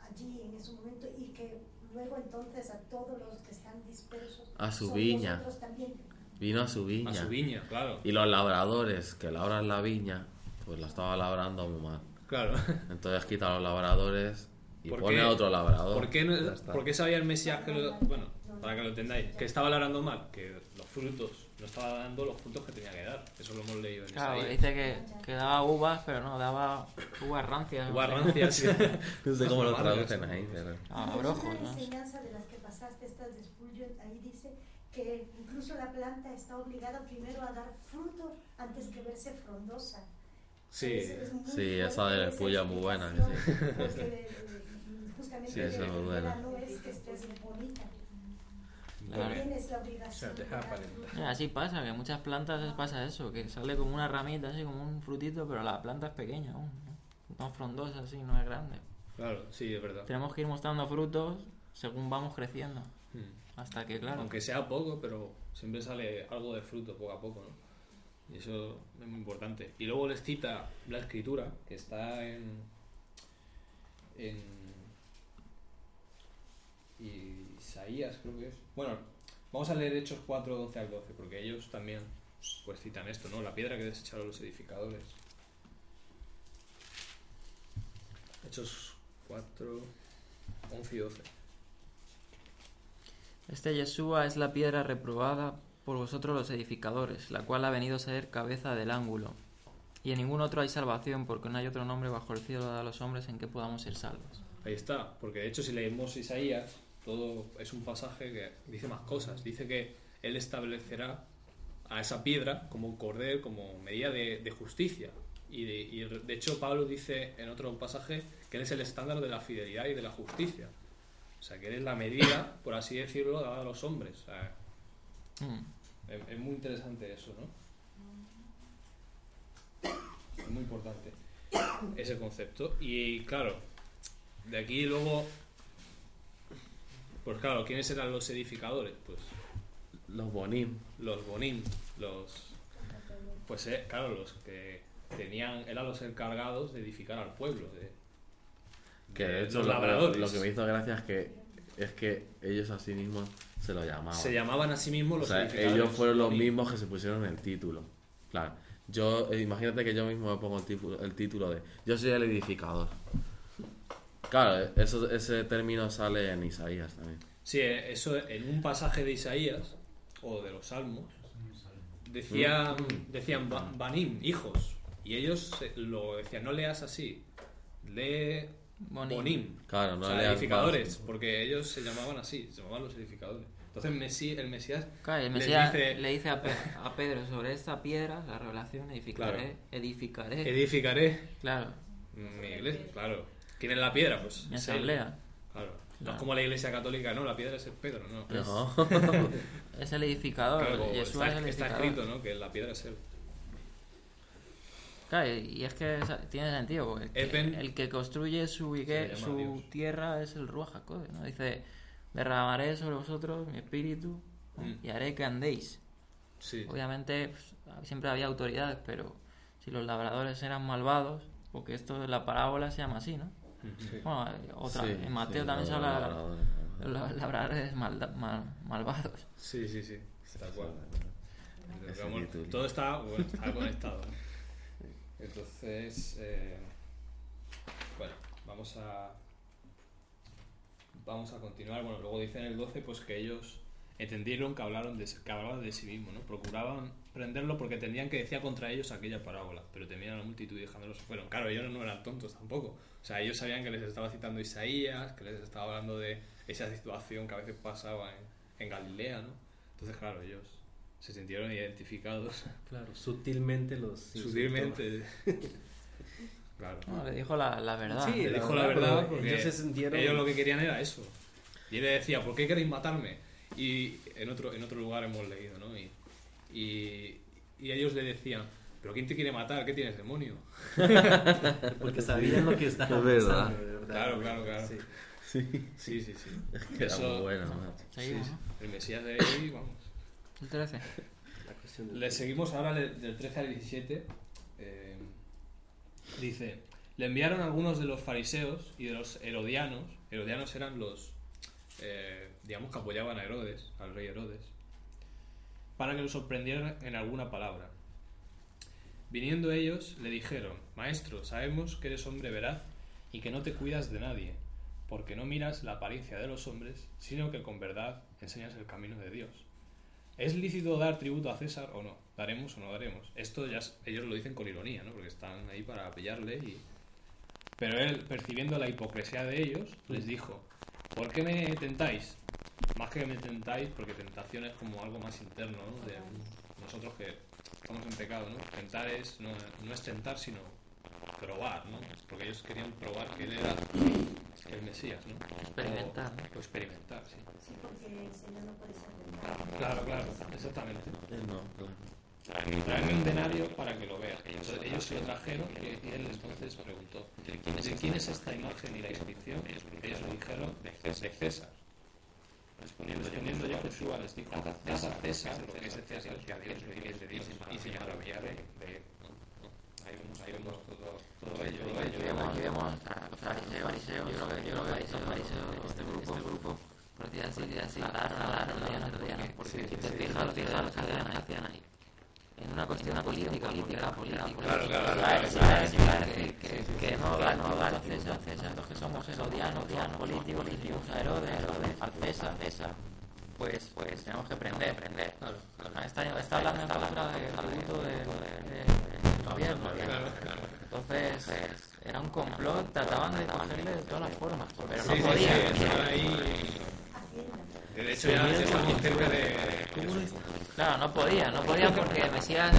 allí en ese momento y que luego entonces a todos los que están dispersos A su viña. también. Vino a su viña. A su viña, claro. Y los labradores que labran la viña, pues la estaba labrando muy mal. Claro. Entonces quita a los labradores y ¿Por pone qué? a otro labrador. ¿Por qué, Ya no, está. por qué sabía el Mesías que lo- Bueno, para que lo entendáis, que estaba labrando mal, que los frutos, no estaba dando los frutos que tenía que dar. Eso lo hemos leído en Claro, dice que, que daba uvas, pero no, daba uvas rancias. Uvas rancias. No sé cómo lo traducen ahí, pero... Ah, una ¿no? enseñanza de las que pasaste, estas de Spurgeon, ahí dice que incluso la planta está obligada primero a dar fruto antes que verse frondosa. Sí, Es- Sí, esa de Puya muy buena, que explicación, porque, eh, justamente Sí, esa la es muy primera buena. no es que estés bonita, Claro. que tienes la obligación O sea, de deja dar aparentar. fruto. Mira, así pasa, que muchas plantas les pasa eso, que sale como una ramita, así como un frutito, pero la planta es pequeña aún, ¿no? No frondosa, así, no es grande. claro, sí, es verdad. Tenemos que ir mostrando frutos según vamos creciendo, Hmm. hasta que, claro, Aunque sea poco, pero siempre sale algo de fruto poco a poco, ¿no? Y eso es muy importante. Y luego les cita la escritura, que está en. en. Isaías, creo que es. Bueno, vamos a leer Hechos 4, 11 al 12, porque ellos también pues citan esto, ¿no? La piedra que desecharon los edificadores. Hechos 4, 11 y 12. Este Yeshua es la piedra reprobada por vosotros los edificadores, la cual ha venido a ser cabeza del ángulo. Y en ningún otro hay salvación, porque no hay otro nombre bajo el cielo dado a los hombres en que podamos ser salvos. Ahí está, porque de hecho si leemos Isaías, todo es un pasaje que dice más cosas. Dice que él establecerá a esa piedra como un cordel, como medida de, de justicia. Y de, y de hecho Pablo dice en otro pasaje que él es el estándar de la fidelidad y de la justicia. O sea, que él es la medida, por así decirlo, dada a los hombres. O sea, Mm. es, es muy interesante eso, ¿no? Es muy importante ese concepto. Y claro, de aquí luego. Pues claro, ¿quiénes eran los edificadores? Pues Los bonim. los bonim, los. Pues eh, claro, los que tenían. Eran los encargados de edificar al pueblo. De, Que de hecho los lo, labradores. lo que me hizo gracia es que, es que ellos a sí mismos se lo llamaban. Se llamaban a sí mismos O los sea, edificadores. ellos fueron los bonim. mismos que se pusieron el título. Claro. Yo, eh, imagínate que yo mismo me pongo el título, el título de Yo soy el edificador. Claro, eso, ese término sale en Isaías también. Sí, eh, eso en un pasaje de Isaías o de los Salmos decían, Mm. decían ba- Banim, hijos. Y ellos eh, lo decían, no leas así, lee Bonim. Bonim. Claro, no o sea, leas edificadores, más. porque ellos se llamaban así, se llamaban los edificadores. Entonces Mesí- el Mesías Claro, el les Mesías dice- le dice a, Pe- a Pedro sobre esta piedra, la revelación, edificaré, Claro. edificaré. edificaré claro, mi iglesia, claro. ¿Quién es la piedra? Pues él. asamblea. Claro. No es como la iglesia católica, no, la piedra es el Pedro, no. No. Es el edificador. Claro, Yeshua está, es el está edificador. escrito, ¿no? Que la piedra es él. Claro, y es que tiene sentido, porque el que, Eben- el que construye su, tierra es el Ruach ¿no? Dice, derramaré sobre vosotros mi espíritu. Mm. y haré que andéis. Sí. Obviamente pues, siempre había autoridades, pero si los labradores eran malvados, porque esto de la parábola se llama así, ¿no? Bueno, otra, Sí, en Mateo sí, también se los habla de labradores, los la- labradores malda- mal- malvados. Sí, sí, sí. Tal cual. Todo está, bueno, está conectado. Entonces, eh, bueno, vamos a vamos a continuar. Bueno, luego dice en el 12 pues que ellos entendieron que hablaron de, que hablaban de sí mismos, ¿no? Procuraban prenderlo porque entendían que decía contra ellos aquella parábola, pero temían a la multitud y dejándolos fueron. Claro, ellos no eran tontos tampoco. O sea, ellos sabían que les estaba citando Isaías, que les estaba hablando de esa situación que a veces pasaba en, en Galilea, ¿no? Entonces, claro, ellos se sintieron identificados Claro, sutilmente los. sutilmente. claro. No, le dijo la, la verdad. Sí, Le dijo la verdad, porque ellos se sintieron- ellos lo que querían era eso. Y él le decía, ¿por qué queréis matarme? Y en otro, en otro lugar hemos leído, ¿no? Y, y, y ellos le decían, ¿pero quién te quiere matar? ¿Qué tienes, demonio? Porque sabían lo que estaba Es verdad. pasando, de verdad. Claro, claro, claro. Sí. Sí, Sí, sí, sí. que era Eso- muy bueno, ¿no? Sí. El Mesías de ahí, vamos. El 13. La cuestión del- Le seguimos ahora del 13 al 17. eh, dice, le enviaron algunos de los fariseos y de los herodianos. Herodianos eran los, eh, digamos, que apoyaban a Herodes, al rey Herodes, para que lo sorprendieran en alguna palabra. Viniendo ellos, le dijeron, Maestro, sabemos que eres hombre veraz y que no te cuidas de nadie, porque no miras la apariencia de los hombres, sino que con verdad enseñas el camino de Dios. ¿Es lícito dar tributo a César o no? ¿Daremos o no daremos? Esto ellos lo dicen con ironía, ¿no? Porque están ahí para pillarle. Pero él, percibiendo la hipocresía de ellos, les dijo, ¿por qué me tentáis? Más que me tentáis, porque tentación es como algo más interno, ¿no? De nosotros que estamos en pecado, ¿no? Tentar es, no, no es tentar, sino probar, ¿no? Porque ellos querían probar que él era el Mesías, ¿no? Experimentar, O, o experimentar, sí. Sí, porque el Señor no puede ser tentado. Claro, claro, exactamente. Él no, claro. Traerme un denario para que lo vea. Entonces, ellos se lo trajeron y él entonces preguntó, ¿de quién es esta imagen y la inscripción? Ellos le dijeron, de César. Respondiendo yo, Jesús les dijo, dad a César lo que es de César y a Dios que Dios. Y se maravilla de él. Ahí vemos, ahí vemos todo, todo ello. todo ello. Vemos a fariseos, fariseos, yo creo que, yo creo que fariseos de este grupo, este grupo, por decir así, así, porque si te fijas, fijas que. En una cuestión política, política, política, Claro, claro, claro, claro. claro, claro, que, no da, no da a César, César, los que somos herodianos, herodianos, políticos, políticos, a Herodes, Herodes, al César, César, pues, pues tenemos que prender, prender. Claro, está, está hablando en tributo de, de, del gobierno, Claro, claro. entonces era un complot, trataban de cogerle de todas las formas, pero Sí, no sí, podían. De hecho, ya estamos cerca de... Claro, no podía, no podía porque Mesías,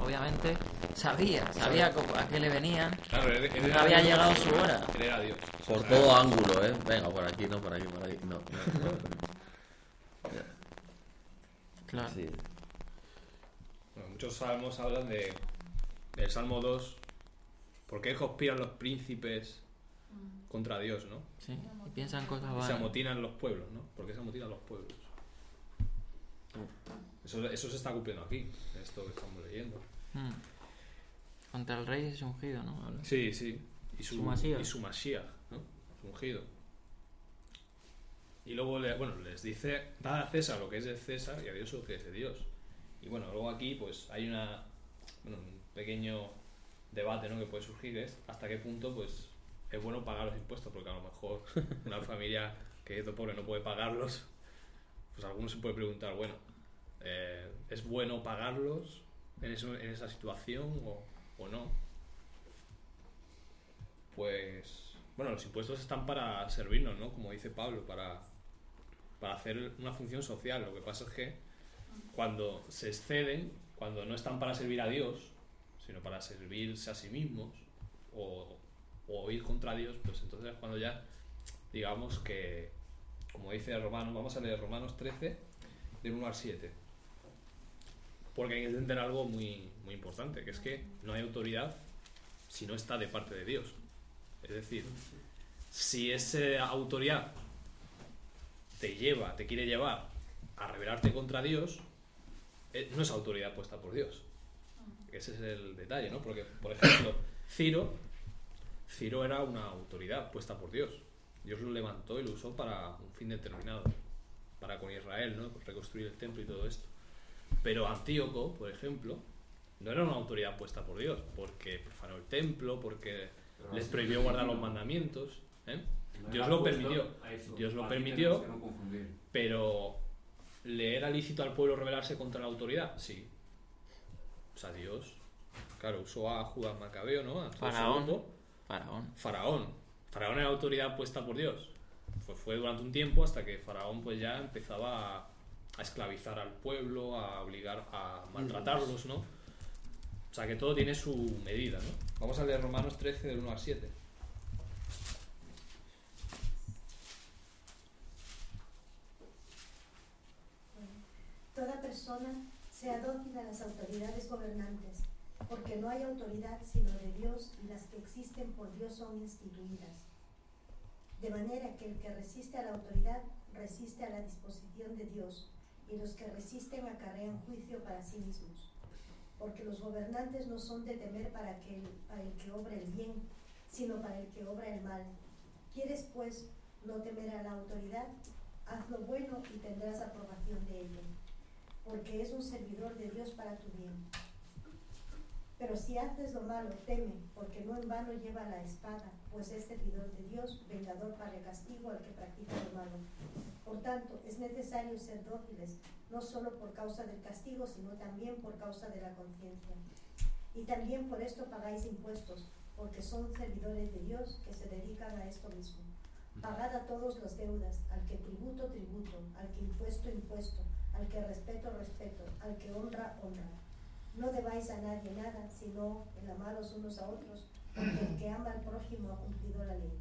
obviamente, sabía, sabía a qué le venían. Claro, él- él No era había Dios. llegado su hora. Él era Dios. Por todo ángulo, ¿eh? Venga, por aquí, no, por aquí, por aquí. No, no, no. Claro. Sí. Bueno, muchos salmos hablan de del Salmo 2. ¿Por qué conspiran los príncipes contra Dios, ¿no? Sí, piensan cosas Se vanas. amotinan los pueblos, ¿no? ¿Por qué se amotinan los pueblos? Eso, eso se está cumpliendo aquí, esto que estamos leyendo. Mm. Contra el rey es ungido, ¿no? Sí, sí. Y su, Mashiach. y su Mashiach, ¿no? Su ungido. Y luego, le- bueno, les dice, da a César lo que es de César y a Dios lo que es de Dios. Y bueno, luego aquí pues hay una, bueno, un pequeño debate ¿no? que puede surgir es hasta qué punto pues es bueno pagar los impuestos, porque a lo mejor una familia que es de pobre no puede pagarlos, pues alguno se puede preguntar, bueno, eh, ¿es bueno pagarlos en, eso- en esa situación o, o no? Pues, bueno, los impuestos están para servirnos, ¿no? Como dice Pablo, para, para hacer una función social. Lo que pasa es que cuando se exceden, cuando no están para servir a Dios, sino para servirse a sí mismos o, o ir contra Dios, pues entonces es cuando ya, digamos que, como dice Romanos, vamos a leer Romanos 13, del 1 al 7. Porque hay que entender algo muy, muy importante, que es que no hay autoridad si no está de parte de Dios. Es decir, si esa autoridad te lleva, te quiere llevar a rebelarte contra Dios, eh, no es autoridad puesta por Dios. Ese es el detalle, ¿no? Porque, por ejemplo, Ciro, Ciro era una autoridad puesta por Dios. Dios lo levantó y lo usó para un fin determinado, para con Israel, ¿no? Reconstruir el templo y todo esto. Pero Antíoco, por ejemplo, no era una autoridad puesta por Dios, porque profanó el templo, porque les prohibió guardar los mandamientos. ¿eh? Dios lo permitió. Dios lo permitió, pero ¿le era lícito al pueblo rebelarse contra la autoridad? Sí. O sea, Dios, claro, usó a Judas Macabeo, ¿no? A Faraón. segundo. Faraón. Faraón. Faraón era autoridad puesta por Dios. Fue, fue durante un tiempo hasta que Faraón pues ya empezaba a, a esclavizar al pueblo, a obligar a maltratarlos, ¿no? O sea que todo tiene su medida, ¿no? Vamos a leer Romanos 13 del 1 al 7. Toda persona sea dócil a las autoridades gobernantes, porque no hay autoridad sino de Dios y las que existen por Dios son instituidas. De manera que el que resiste a la autoridad resiste a la disposición de Dios, y los que resisten acarrean juicio para sí mismos. Porque los gobernantes no son de temer para, el que obra el bien, sino para el que obra el mal. ¿Quieres pues no temer a la autoridad? Haz lo bueno y tendrás aprobación de ella, porque es un servidor de Dios para tu bien. Pero si haces lo malo, teme, porque no en vano lleva la espada, pues es servidor de Dios, vengador para el castigo al que practica lo malo. Por tanto, es necesario ser dóciles, no solo por causa del castigo, sino también por causa de la conciencia. Y también por esto pagáis impuestos, porque son servidores de Dios que se dedican a esto mismo. Pagad a todos las deudas, al que tributo, tributo, al que impuesto, impuesto, al que respeto, respeto, al que honra, honra. No debáis a nadie nada, sino el amaros unos a otros, porque el que ama al prójimo ha cumplido la ley.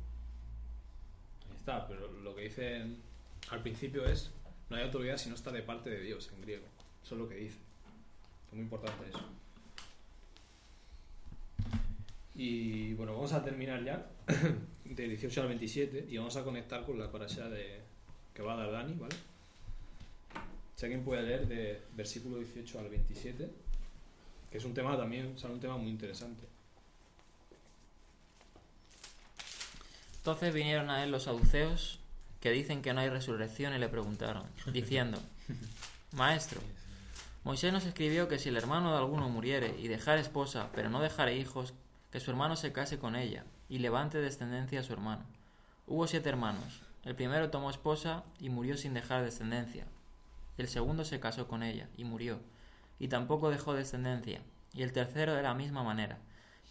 Ahí está, pero lo que dicen al principio es no hay autoridad si no está de parte de Dios en griego. Eso es lo que dice. Es muy importante eso. Y bueno, vamos a terminar ya de 18 al 27 y vamos a conectar con la parasha de que va a dar Dani, ¿vale? Si alguien puede leer de versículo 18 al 27, que es un tema también, o sea, un tema muy interesante. Entonces vinieron a él los saduceos, que dicen que no hay resurrección, y le preguntaron, diciendo, Maestro, Moisés nos escribió que si el hermano de alguno muriere y dejare esposa, pero no dejare hijos, que su hermano se case con ella, y levante descendencia a su hermano. Hubo siete hermanos. El primero tomó esposa y murió sin dejar descendencia. El segundo se casó con ella y murió, y tampoco dejó descendencia. Y el tercero de la misma manera.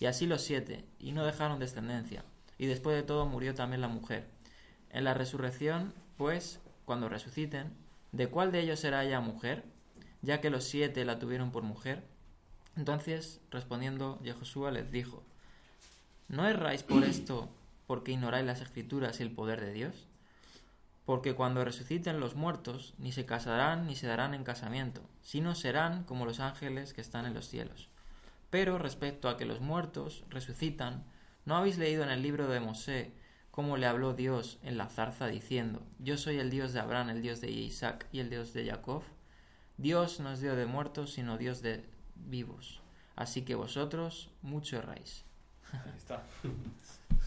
Y así los siete, y no dejaron descendencia. Y después de todo murió también la mujer. En la resurrección, pues, cuando resuciten, ¿de cuál de ellos será ella mujer? Ya que los siete la tuvieron por mujer. Entonces, respondiendo, Yehoshua les dijo, ¿No erráis por esto porque ignoráis las escrituras y el poder de Dios? Porque cuando resuciten los muertos, ni se casarán ni se darán en casamiento, sino serán como los ángeles que están en los cielos. Pero respecto a que los muertos resucitan, ¿no habéis leído en el libro de Mosé cómo le habló Dios en la zarza diciendo, Yo soy el Dios de Abraham, el Dios de Isaac y el Dios de Jacob. Dios no es Dios de muertos, sino Dios de vivos. Así que vosotros mucho erráis. Ahí está.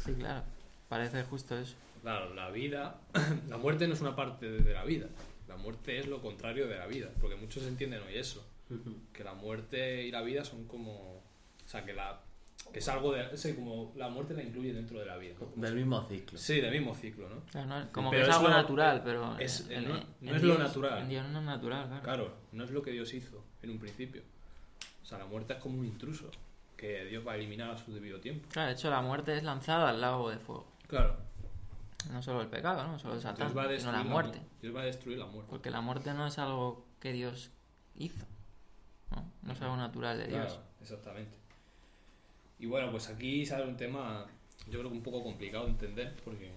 Sí, claro. Parece justo eso. Claro, la vida, la muerte no es una parte de la vida. La muerte es lo contrario de la vida, porque muchos entienden hoy eso, que la muerte y la vida son como, o sea, que la que es algo de, es como la muerte la incluye dentro de la vida. ¿no? Del mismo ciclo. Sí, del mismo ciclo, ¿no? O sea, no- como Pero que es, es algo lo- natural, pero... es- en- no- en no es lo Dios- natural. En Dios no es natural, claro. Claro, no es lo que Dios hizo en un principio. O sea, la muerte es como un intruso que Dios va a eliminar a su debido tiempo. Claro, de hecho la muerte es lanzada al lago de fuego. Claro. No solo el pecado, no solo el Satán, Dios va a sino la mu- muerte. Dios va a destruir la muerte. Porque la muerte no es algo que Dios hizo. No, no es algo natural de Dios. Claro, exactamente. Y bueno, pues aquí sale un tema, yo creo que un poco complicado de entender, porque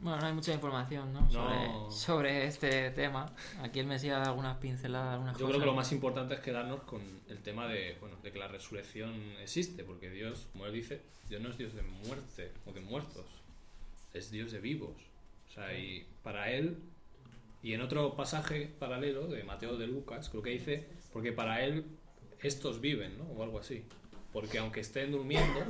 Bueno, no hay mucha información ¿no? No. Sobre, sobre este tema. Aquí el Mesías da algunas pinceladas, algunas yo cosas. creo que lo más importante es quedarnos con el tema de, bueno, de que la resurrección existe, porque Dios, como él dice, Dios no es Dios de muerte o de muertos, es Dios de vivos. O sea, y para él, y en otro pasaje paralelo de Mateo de Lucas, creo que dice, porque para él estos viven, ¿no? O algo así. Porque aunque estén durmiendo,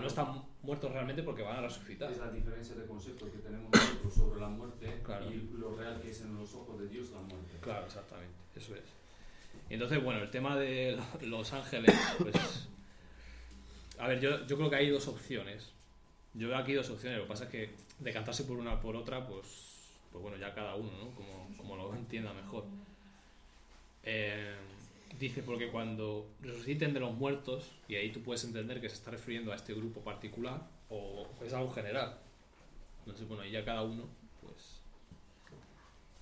no están muertos realmente porque van a resucitar. Es la diferencia de concepto que tenemos nosotros sobre la muerte Claro. y lo real que es en los ojos de Dios la muerte. Claro, exactamente, eso es. Y entonces, bueno, el tema de los ángeles, pues... A ver, yo, yo creo que hay dos opciones. Yo veo aquí dos opciones, lo que pasa es que decantarse por una o por otra, pues, pues bueno, ya cada uno, ¿no? Como, como lo entienda mejor. Eh, dice, porque cuando resuciten de los muertos, y ahí tú puedes entender que se está refiriendo a este grupo particular, o es algo general. No sé, bueno, ahí ya cada uno, pues,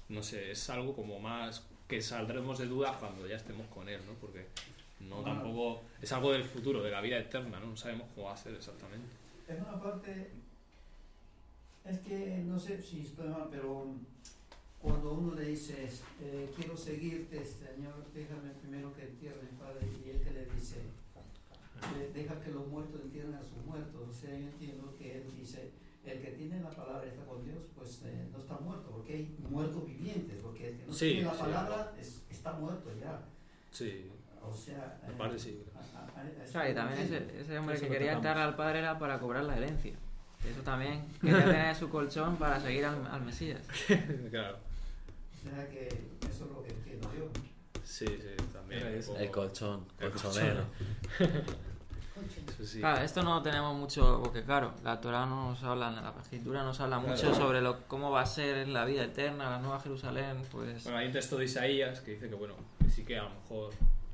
no sé, es algo como más que saldremos de dudas cuando ya estemos con él, ¿no? Porque no tampoco es algo del futuro, de la vida eterna, ¿no? No sabemos cómo va a ser exactamente. En una parte, es que no sé si estoy mal, pero cuando uno le dice, eh, quiero seguirte, Señor, déjame primero que entierre mi padre, y él que le dice, eh, deja que los muertos entierren a sus muertos. O sea, yo entiendo que él dice, el que tiene la palabra y está con Dios, pues eh, no está muerto, porque hay muertos vivientes, porque el que no Sí, tiene la sí. palabra es- está muerto ya. Sí, O sea, eh, aparte sí. a- a- a- Claro, y también ese, ese hombre que quería entrar al padre era para cobrar la herencia. Eso también quería tener su colchón para seguir al, al Mesías. claro. O sea que eso es lo que entiendo yo. Sí, sí, también. El colchón, colchonero. Sí. Claro, esto no tenemos mucho, porque claro, la Torah no nos habla, la escritura nos habla mucho Claro. sobre lo, cómo va a ser la vida eterna, la nueva Jerusalén, pues... Bueno, hay un texto de Isaías que dice que, bueno, que sí que a lo mejor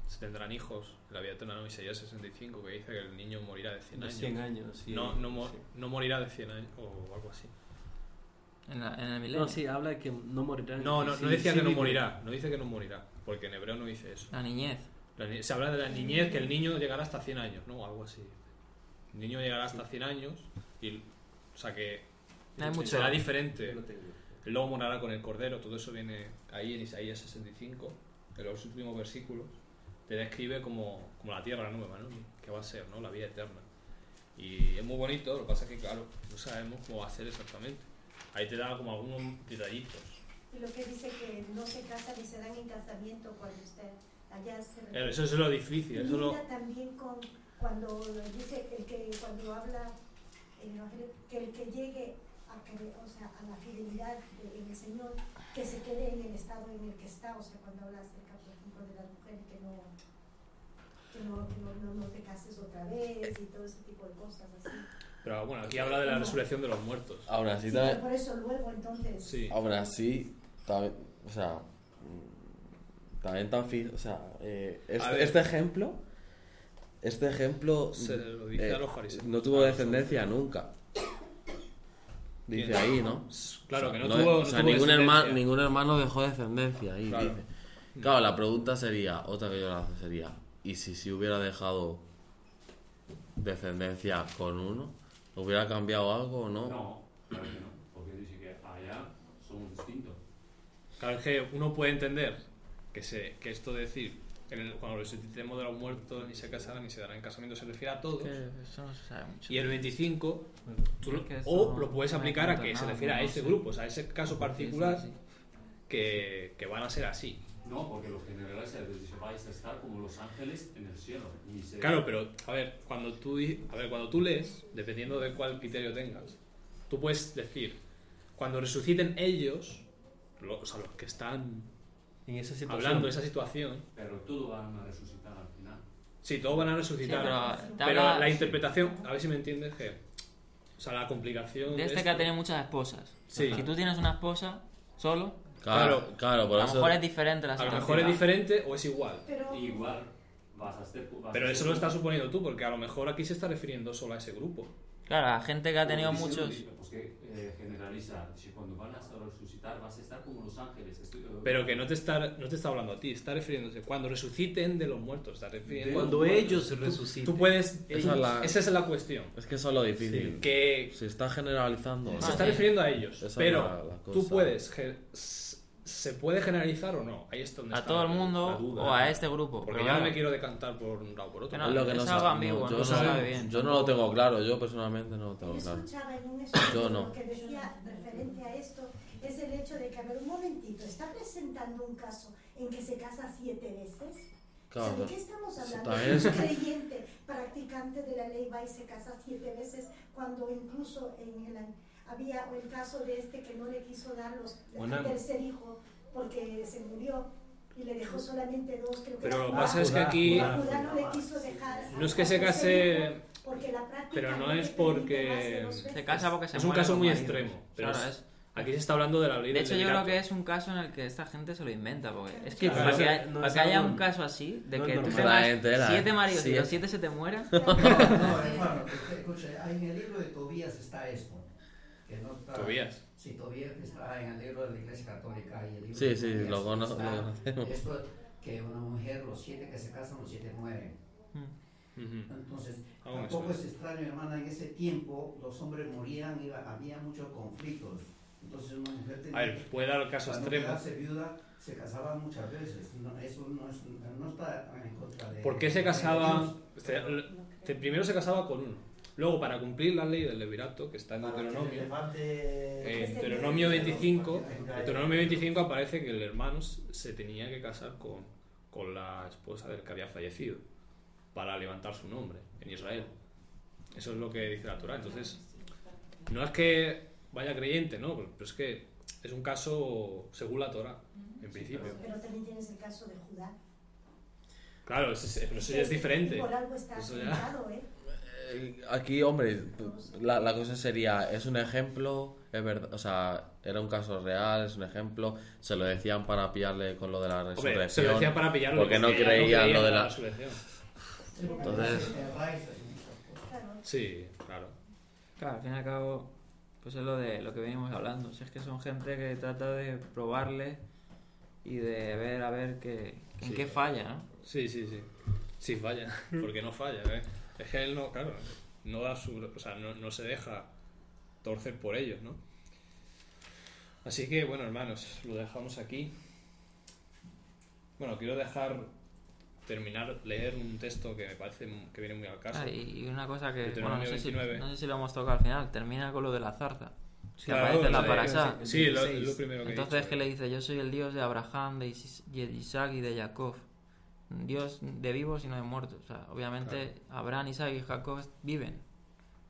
se tendrán hijos la vida eterna, ¿no? Isaías 65, que dice que el niño morirá de 100 De años. 100 años. sí. No, no, mo- Sí. no morirá de 100 años o algo así. En, la- en el milenio. No, sí, habla de que no morirán. No, no, Sí, no decía sí que no morirá, no dice que no morirá, porque en hebreo no dice eso. La niñez. La ni- se habla de la niñez, que el niño llegará hasta 100 años, ¿no? Algo así. El niño llegará hasta 100 años y, o sea que Hay mucho- será diferente. El lobo morará con el cordero, todo eso viene ahí en Isaías 65, en los últimos versículos, te describe como, como la tierra nueva, ¿no? Que va a ser, ¿no? La vida eterna. Y es muy bonito, lo que pasa es que, claro, no sabemos cómo va a ser exactamente. Ahí te da como algunos detallitos. Y lo que dice que no se casan ni se dan en casamiento cuando estén allá se Eso es lo difícil, eso lo... También con cuando dice el que cuando habla que el que llegue a, o sea, a la fidelidad de- en el Señor, que se quede en el estado en el que está, o sea, cuando habla acerca, de las mujeres que no que no, que no, no, no te cases otra vez y todo ese tipo de cosas así. Pero bueno, aquí habla de la resurrección de los muertos. Aún así, Sí, también, por eso luego entonces Sí. aún así, también, o sea, mm, también tan fi- o sea, eh, este, este ejemplo, este ejemplo Se lo dice eh, a los fariseos. no tuvo descendencia nunca. Dice ¿Quién? ahí, ¿no? Claro, O sea, que no, tuvo, o sea, tuvo ningún, hermano, ningún hermano dejó descendencia ahí, Claro. dice. Claro, la pregunta sería, otra que yo lanzo sería, ¿y si si hubiera dejado descendencia con uno? ¿Hubiera cambiado algo o no? No, claro que no, porque dice que allá somos distintos. Claro, es que uno puede entender que, se, que esto de decir el- cuando resucitemos de los muertos, ni se casarán ni se darán en casamiento, se refiere a todos. Que eso no se sabe mucho. Y el 25, tú lo- o lo puedes aplicar a que se refiere a ese grupo, o sea, a ese caso particular Sí, sí, sí. Que, que van a ser así. No, porque lo generaliza, dice, vais a estar como los ángeles en el cielo. Y se- Claro, pero a ver, cuando tú, a ver, cuando tú lees, dependiendo de cuál criterio tengas, tú puedes decir, cuando resuciten ellos, lo- o sea, los que están En esa situación. hablando de esa situación, Pero todos van a resucitar al final. sí, todos van a Sí, resucitar. pero te pero habla la interpretación, a ver si me entiendes que, o sea, la complicación de este que esto- ha tenido muchas esposas. Sí. Si tú tienes una esposa solo, Claro, claro, por a lo mejor es diferente la a lo situación. mejor es diferente o es igual. Pero Igual vas a estar. vas a Pero eso lo estás suponiendo tú, porque a lo mejor aquí se está refiriendo solo a ese grupo. Claro, la gente que ha tenido dice- muchos... Pues que eh, generaliza, si cuando van a resucitar vas a estar como los ángeles. Estoy- Pero que no te está, no te está hablando a ti, está refiriéndose cuando resuciten de los muertos, está refiriendo. Cuando ellos resuciten. Tú puedes. Esa es la- Esa es la cuestión. Es que eso es lo difícil. Que Se está generalizando. ¿no? se Ah, está sí. refiriendo a ellos. Esa es pero la- la tú puedes. ¿Se puede generalizar o no? Ahí es donde A está todo el mundo duda. o a este grupo. Porque yo no me quiero decantar por un lado o por otro. No, Es lo que es no algo ambiguo, yo no no, se sabe bien. Yo no lo tengo claro, yo personalmente no lo tengo claro. en un Yo no. lo que decía referente a esto es el hecho de que, a ver, un momentito, está presentando un caso en que se casa siete veces. Claro, ¿De claro. qué estamos hablando? es- Un creyente practicante de la ley va y se casa siete veces cuando incluso en el, había el caso de este que no le quiso dar los, el tercer hijo porque se murió y le dejó solamente dos. Creo que Pero lo que pasa es que Judá, aquí. Judá no le quiso dejar No es que se case. porque la práctica pero no es porque- Se casa porque se Es un caso muy extremo, pero Claro, es- es- Aquí se está hablando de la ley De del hecho, yo creo que es un caso en el que esta gente se lo inventa. Porque es que Claro, para que, hay- no para es que haya un caso así, de no que tú tengas siete maridos y Sí. los siete se te mueran, No, hermano, escucha, en el libro de Tobías está esto. Que no está, Tobías. Sí, Tobías está en el libro de la Iglesia Católica. Y el libro Sí, sí, Tobías lo conocemos. Esto que una mujer, los siete que se casan, los siete mueren. Ujú. Entonces, tampoco es extraño, hermana, en ese tiempo los hombres morían, iba, había muchos conflictos. Entonces una mujer tenía A ver, puede dar caso extremo. viuda, se casaba muchas veces. No, eso no, es, no está en contra de... ¿Por qué se casaba? Este, te- primero se casaba con uno. Luego, para cumplir la ley del levirato, que está en Deuteronomio, eh, en Deuteronomio libro, 25, porque en hay- Deuteronomio 25 aparece que el hermano se tenía que casar con, con la esposa del que había fallecido para levantar su nombre en Israel. Eso es lo que dice la Torah. Entonces, no es que vaya creyente, ¿no? Pero es que es un caso según la Torah, en principio. Pero también tienes el caso de Judá. Claro, eso es- pero eso ya es diferente. Por algo está Eso ya- apuntado, ¿eh? Eh, Aquí, hombre, la, la cosa sería, es un ejemplo, es verdad, o sea, era un caso real, es un ejemplo, se lo decían para pillarle con lo de la resurrección. Hombre, se lo decía para pillarlo porque no creían lo de en la- resurrección. Entonces-. Sí, claro. Claro, al fin y al cabo, pues es lo de lo que venimos hablando. Si es que son gente que trata de probarle y de ver a ver qué, en Sí. qué falla, ¿no? Sí, sí, sí. Sí, falla. Porque no falla, ¿eh? Es que él no, claro, no da su. O sea, no, no se deja torcer por ellos, ¿no? Así que, bueno, hermanos, lo dejamos aquí. Bueno, quiero dejar terminar, leer un texto que me parece que viene muy al caso. Ah, y, una cosa que, bueno, no sé, si, 29. no sé si lo hemos tocado al final, termina con lo de la zarza. Que Claro, aparece en la parasha. Sí, lo, 26. lo primero que he Entonces, que le dice? Yo soy el Dios de Abraham, de Isaac y de Jacob. Dios de vivos y no de muertos. O sea, obviamente Abraham, Isaac y Jacob viven.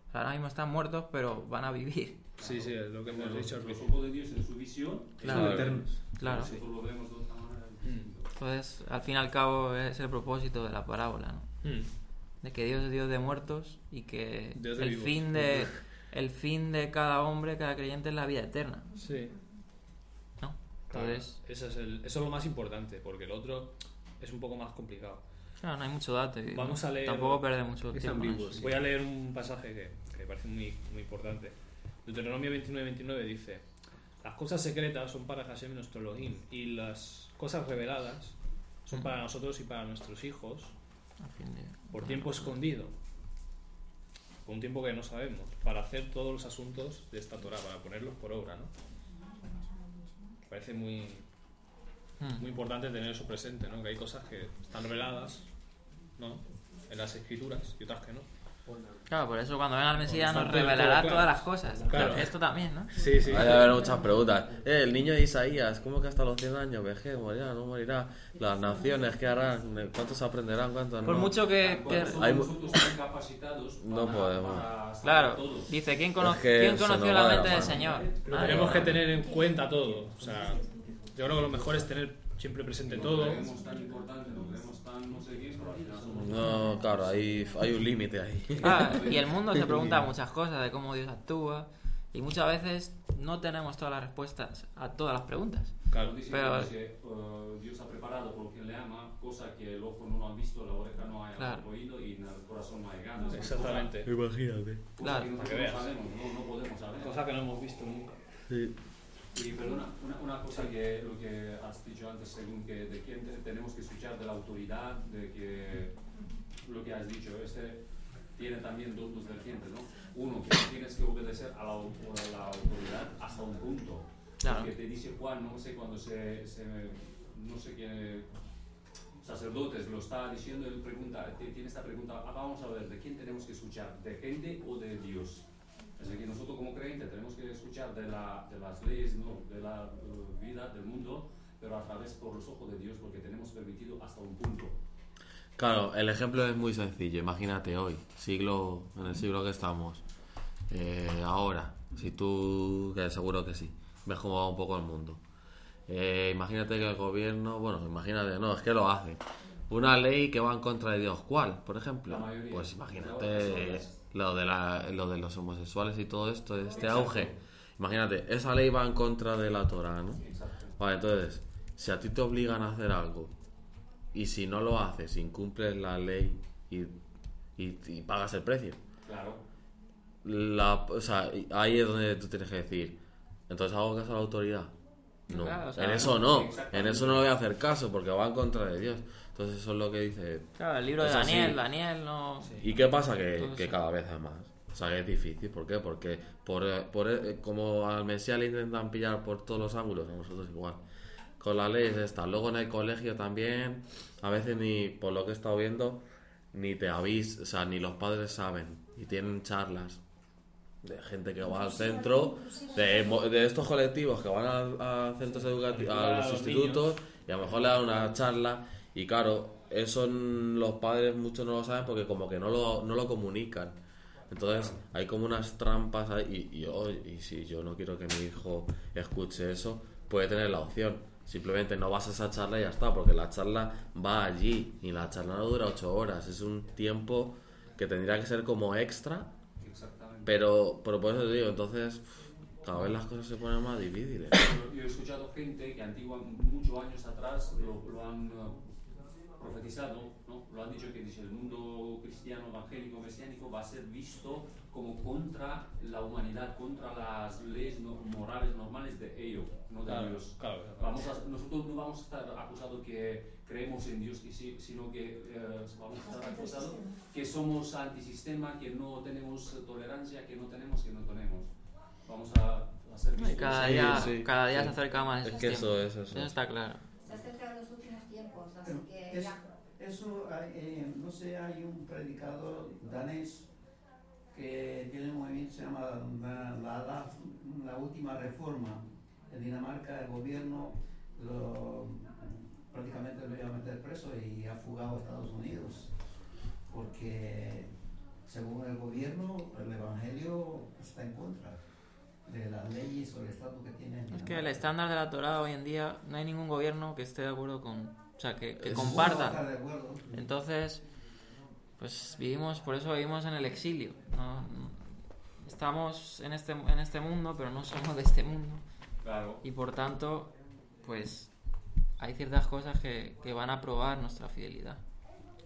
O sea, ahora mismo están muertos, pero van a vivir. Sí, sí, es lo que hemos Los, dicho al los principio. ojos de Dios en su visión Claro. Son eternos. Claro. de manera. Mm. Entonces, al fin y al cabo, es el propósito de la parábola, ¿no? Mm. De que Dios es Dios de muertos y que Dios de el vivos. fin de el fin de cada hombre, cada creyente es la vida eterna, Sí. ¿no? Claro, Entonces, eso, es el- eso es lo más importante, porque el otro es un poco más complicado. claro, no hay mucho dato. y Vamos a leer- Tampoco pierde mucho Es tiempo. ambiguo, sí. Voy a leer un pasaje que, que me parece muy, muy importante. Deuteronomio 29-29 dice: Las cosas secretas son para Hashem nuestro Elohim, y las cosas reveladas son para nosotros y para nuestros hijos por tiempo escondido, por un tiempo que no sabemos, para hacer todos los asuntos de esta Torah, para ponerlos por obra, ¿no? Me parece muy, Mm. muy importante tener eso presente, ¿no? Que hay cosas que están reveladas, ¿no? En las escrituras y otras que no. Claro, por eso cuando venga el Mesías nos revelará claro. todas las cosas. Claro. Esto también, ¿no? Sí, sí. Hay a haber muchas preguntas. Eh, el niño de Isaías, ¿cómo que hasta los 100 años? ¿Vejez? ¿Morirá? ¿No morirá? ¿Las naciones qué harán? ¿Cuántos aprenderán? ¿Cuántos Por no? mucho que... que- Hay No para- podemos. para Claro, dice, ¿quién, cono- Es que ¿quién conoció la mente del. Señor? Pero tenemos que tener en cuenta todo. O sea, yo creo que lo mejor es tener siempre presente Lo todo. tan importante, lo creemos tan no sé qué, pero al final somos No, claro, hay, hay un límite ahí. Ah, y el mundo se pregunta muchas cosas de cómo Dios actúa y muchas veces no tenemos todas las respuestas a todas las preguntas. Claro. Dice Pero- que eh, Dios ha preparado por quien le ama, cosa que el ojo no lo ha visto, la oreja no ha Claro. oído y en el corazón no ha llegado. Exactamente. Imagínate. Cosa, cosa Claro. que Para que no sabemos, no, no podemos saber. Cosa que no hemos visto nunca. Sí. Y perdona, una, una cosa que lo que has dicho antes, según que de quién te- tenemos que escuchar de la autoridad, de que lo que has dicho, este tiene también dos, dos vertientes, ¿no? Uno, que tienes que obedecer a la, a la autoridad hasta un punto. Claro. Que te dice Juan, no sé cuando se, se no sé qué sacerdotes lo está diciendo, él pregunta, tiene esta pregunta, ah, vamos a ver, ¿de quién tenemos que escuchar? ¿De gente o de Dios? Es decir, nosotros como creyentes tenemos que escuchar de, la, de las leyes, ¿no? de la eh, vida, del mundo, pero a través por los ojos de Dios, porque tenemos permitido hasta un punto. Claro, el ejemplo es muy sencillo. Imagínate hoy, siglo, en el siglo que estamos, eh, ahora, si tú, que seguro que sí, ves cómo va un poco el mundo. Eh, imagínate que el gobierno, bueno, imagínate, no, es que lo hace. Una ley que va en contra de Dios, ¿cuál, por ejemplo? La mayoría. Pues imagínate. Lo de, la, lo de los homosexuales y todo esto, este auge. Imagínate, esa ley va en contra de la Torah, ¿no? Exacto. Vale, entonces, si a ti te obligan a hacer algo y si no lo haces, incumples la ley y, y- y pagas el precio, Claro. la, o sea, ahí es donde tú tienes que decir, entonces hago caso a la autoridad. No, Claro, o sea, en eso no, en eso no le voy a hacer caso porque va en contra de Dios. Entonces eso es lo que dice. Claro, el libro de Es así. Daniel, Daniel no... ¿Y qué pasa? Que, que cada vez es más. O sea, que es difícil. ¿Por qué? Porque por, por, eh, como al Mesías le intentan pillar por todos los ángulos, a nosotros igual. Con las leyes estas. Luego en el colegio también, a veces ni, por lo que he estado viendo, ni te avis, o sea, ni los padres saben. Y tienen charlas de gente que va al centro, de, mo- de estos colectivos que van a, a centros educativos, a los institutos, y a lo mejor le dan una charla. Y claro, eso los padres muchos no lo saben porque como que no lo, no lo comunican. Entonces hay como unas trampas ahí y, y, yo- y si yo no quiero que mi hijo escuche eso, puede tener la opción. Simplemente no vas a esa charla y ya está, porque la charla va allí y la charla no dura ocho horas. Es un tiempo que tendría que ser como extra, Exactamente. pero, pero por eso te digo, entonces cada vez las cosas se ponen más difíciles. Yo, he escuchado gente que antigua, muchos años atrás lo, lo han profetizado, ¿no? lo han dicho que dice el mundo cristiano, evangélico, mesiánico va a ser visto como contra la humanidad, contra las leyes no- morales normales de ello, no de Claro, Dios. claro. Vamos a- nosotros no vamos a estar acusados que creemos en Dios, sí, sino que eh, vamos a estar acusados que somos antisistema, que no tenemos tolerancia, que no tenemos, que no tenemos. Vamos a, a vistos. cada Sí, día, sí, cada día sí. se acerca más Es que tiempo. eso es eso. Eso está claro. Se acercan los es-. Eso, hay, eh, no sé, hay un predicador danés que tiene un movimiento que se llama la, la, la- la última reforma. En Dinamarca el gobierno lo, prácticamente lo iba a meter preso y ha fugado a Estados Unidos. Porque según el gobierno, el evangelio está en contra de las leyes o el estatus que tiene. Es que el estándar de la Torah hoy en día no hay ningún gobierno que esté de acuerdo con... O sea, que, que Es- Ninguno va a comparta. estar de acuerdo. Entonces, pues vivimos, por eso vivimos en el exilio. ¿no? Estamos en este, en este mundo, pero no somos de este mundo. Claro. Y por tanto, pues hay ciertas cosas que, que van a probar nuestra fidelidad.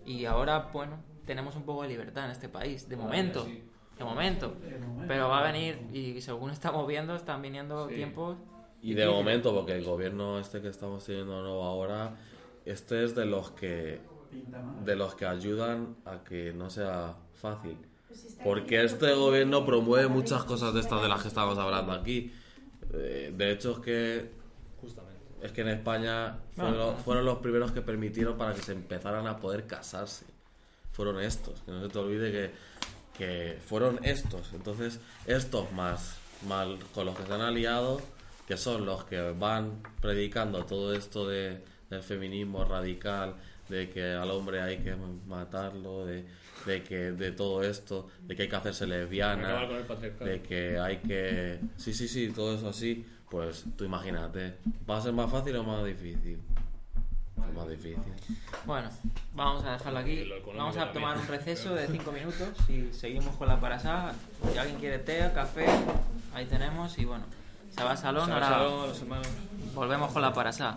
Y ahora, bueno, tenemos un poco de libertad en este país, de momento. Sí. De momento. De momento. Pero va a venir, y según estamos viendo, están viniendo Sí. tiempos. Y de momento, porque el gobierno este que estamos teniendo nuevo ahora, este es de los que mal. de los que ayudan a que no sea fácil. Pues Porque este gobierno promueve muchas cosas de estas de las que estamos hablando aquí. Eh, De hecho, es que Justamente. es que en España fueron, los, fueron los primeros que permitieron para que se empezaran a poder casarse. Fueron estos, que no se te olvide que, que fueron estos. Entonces, estos más, más con los que se han aliado, que son los que van predicando todo esto de, del feminismo radical, de que al hombre hay que matarlo, de, de que de todo esto, de que hay que hacerse lesbiana, de que hay que... Sí, sí, sí, todo eso así. Pues tú imagínate, ¿va a ser más fácil o más difícil? Es más difícil. Bueno, vamos a dejarlo aquí. Vamos a tomar un receso de 5 minutos y seguimos con la parasá. Si alguien quiere té, café, ahí tenemos. Y bueno, se va al salón, ahora salón, los hermanos. volvemos con la parasá.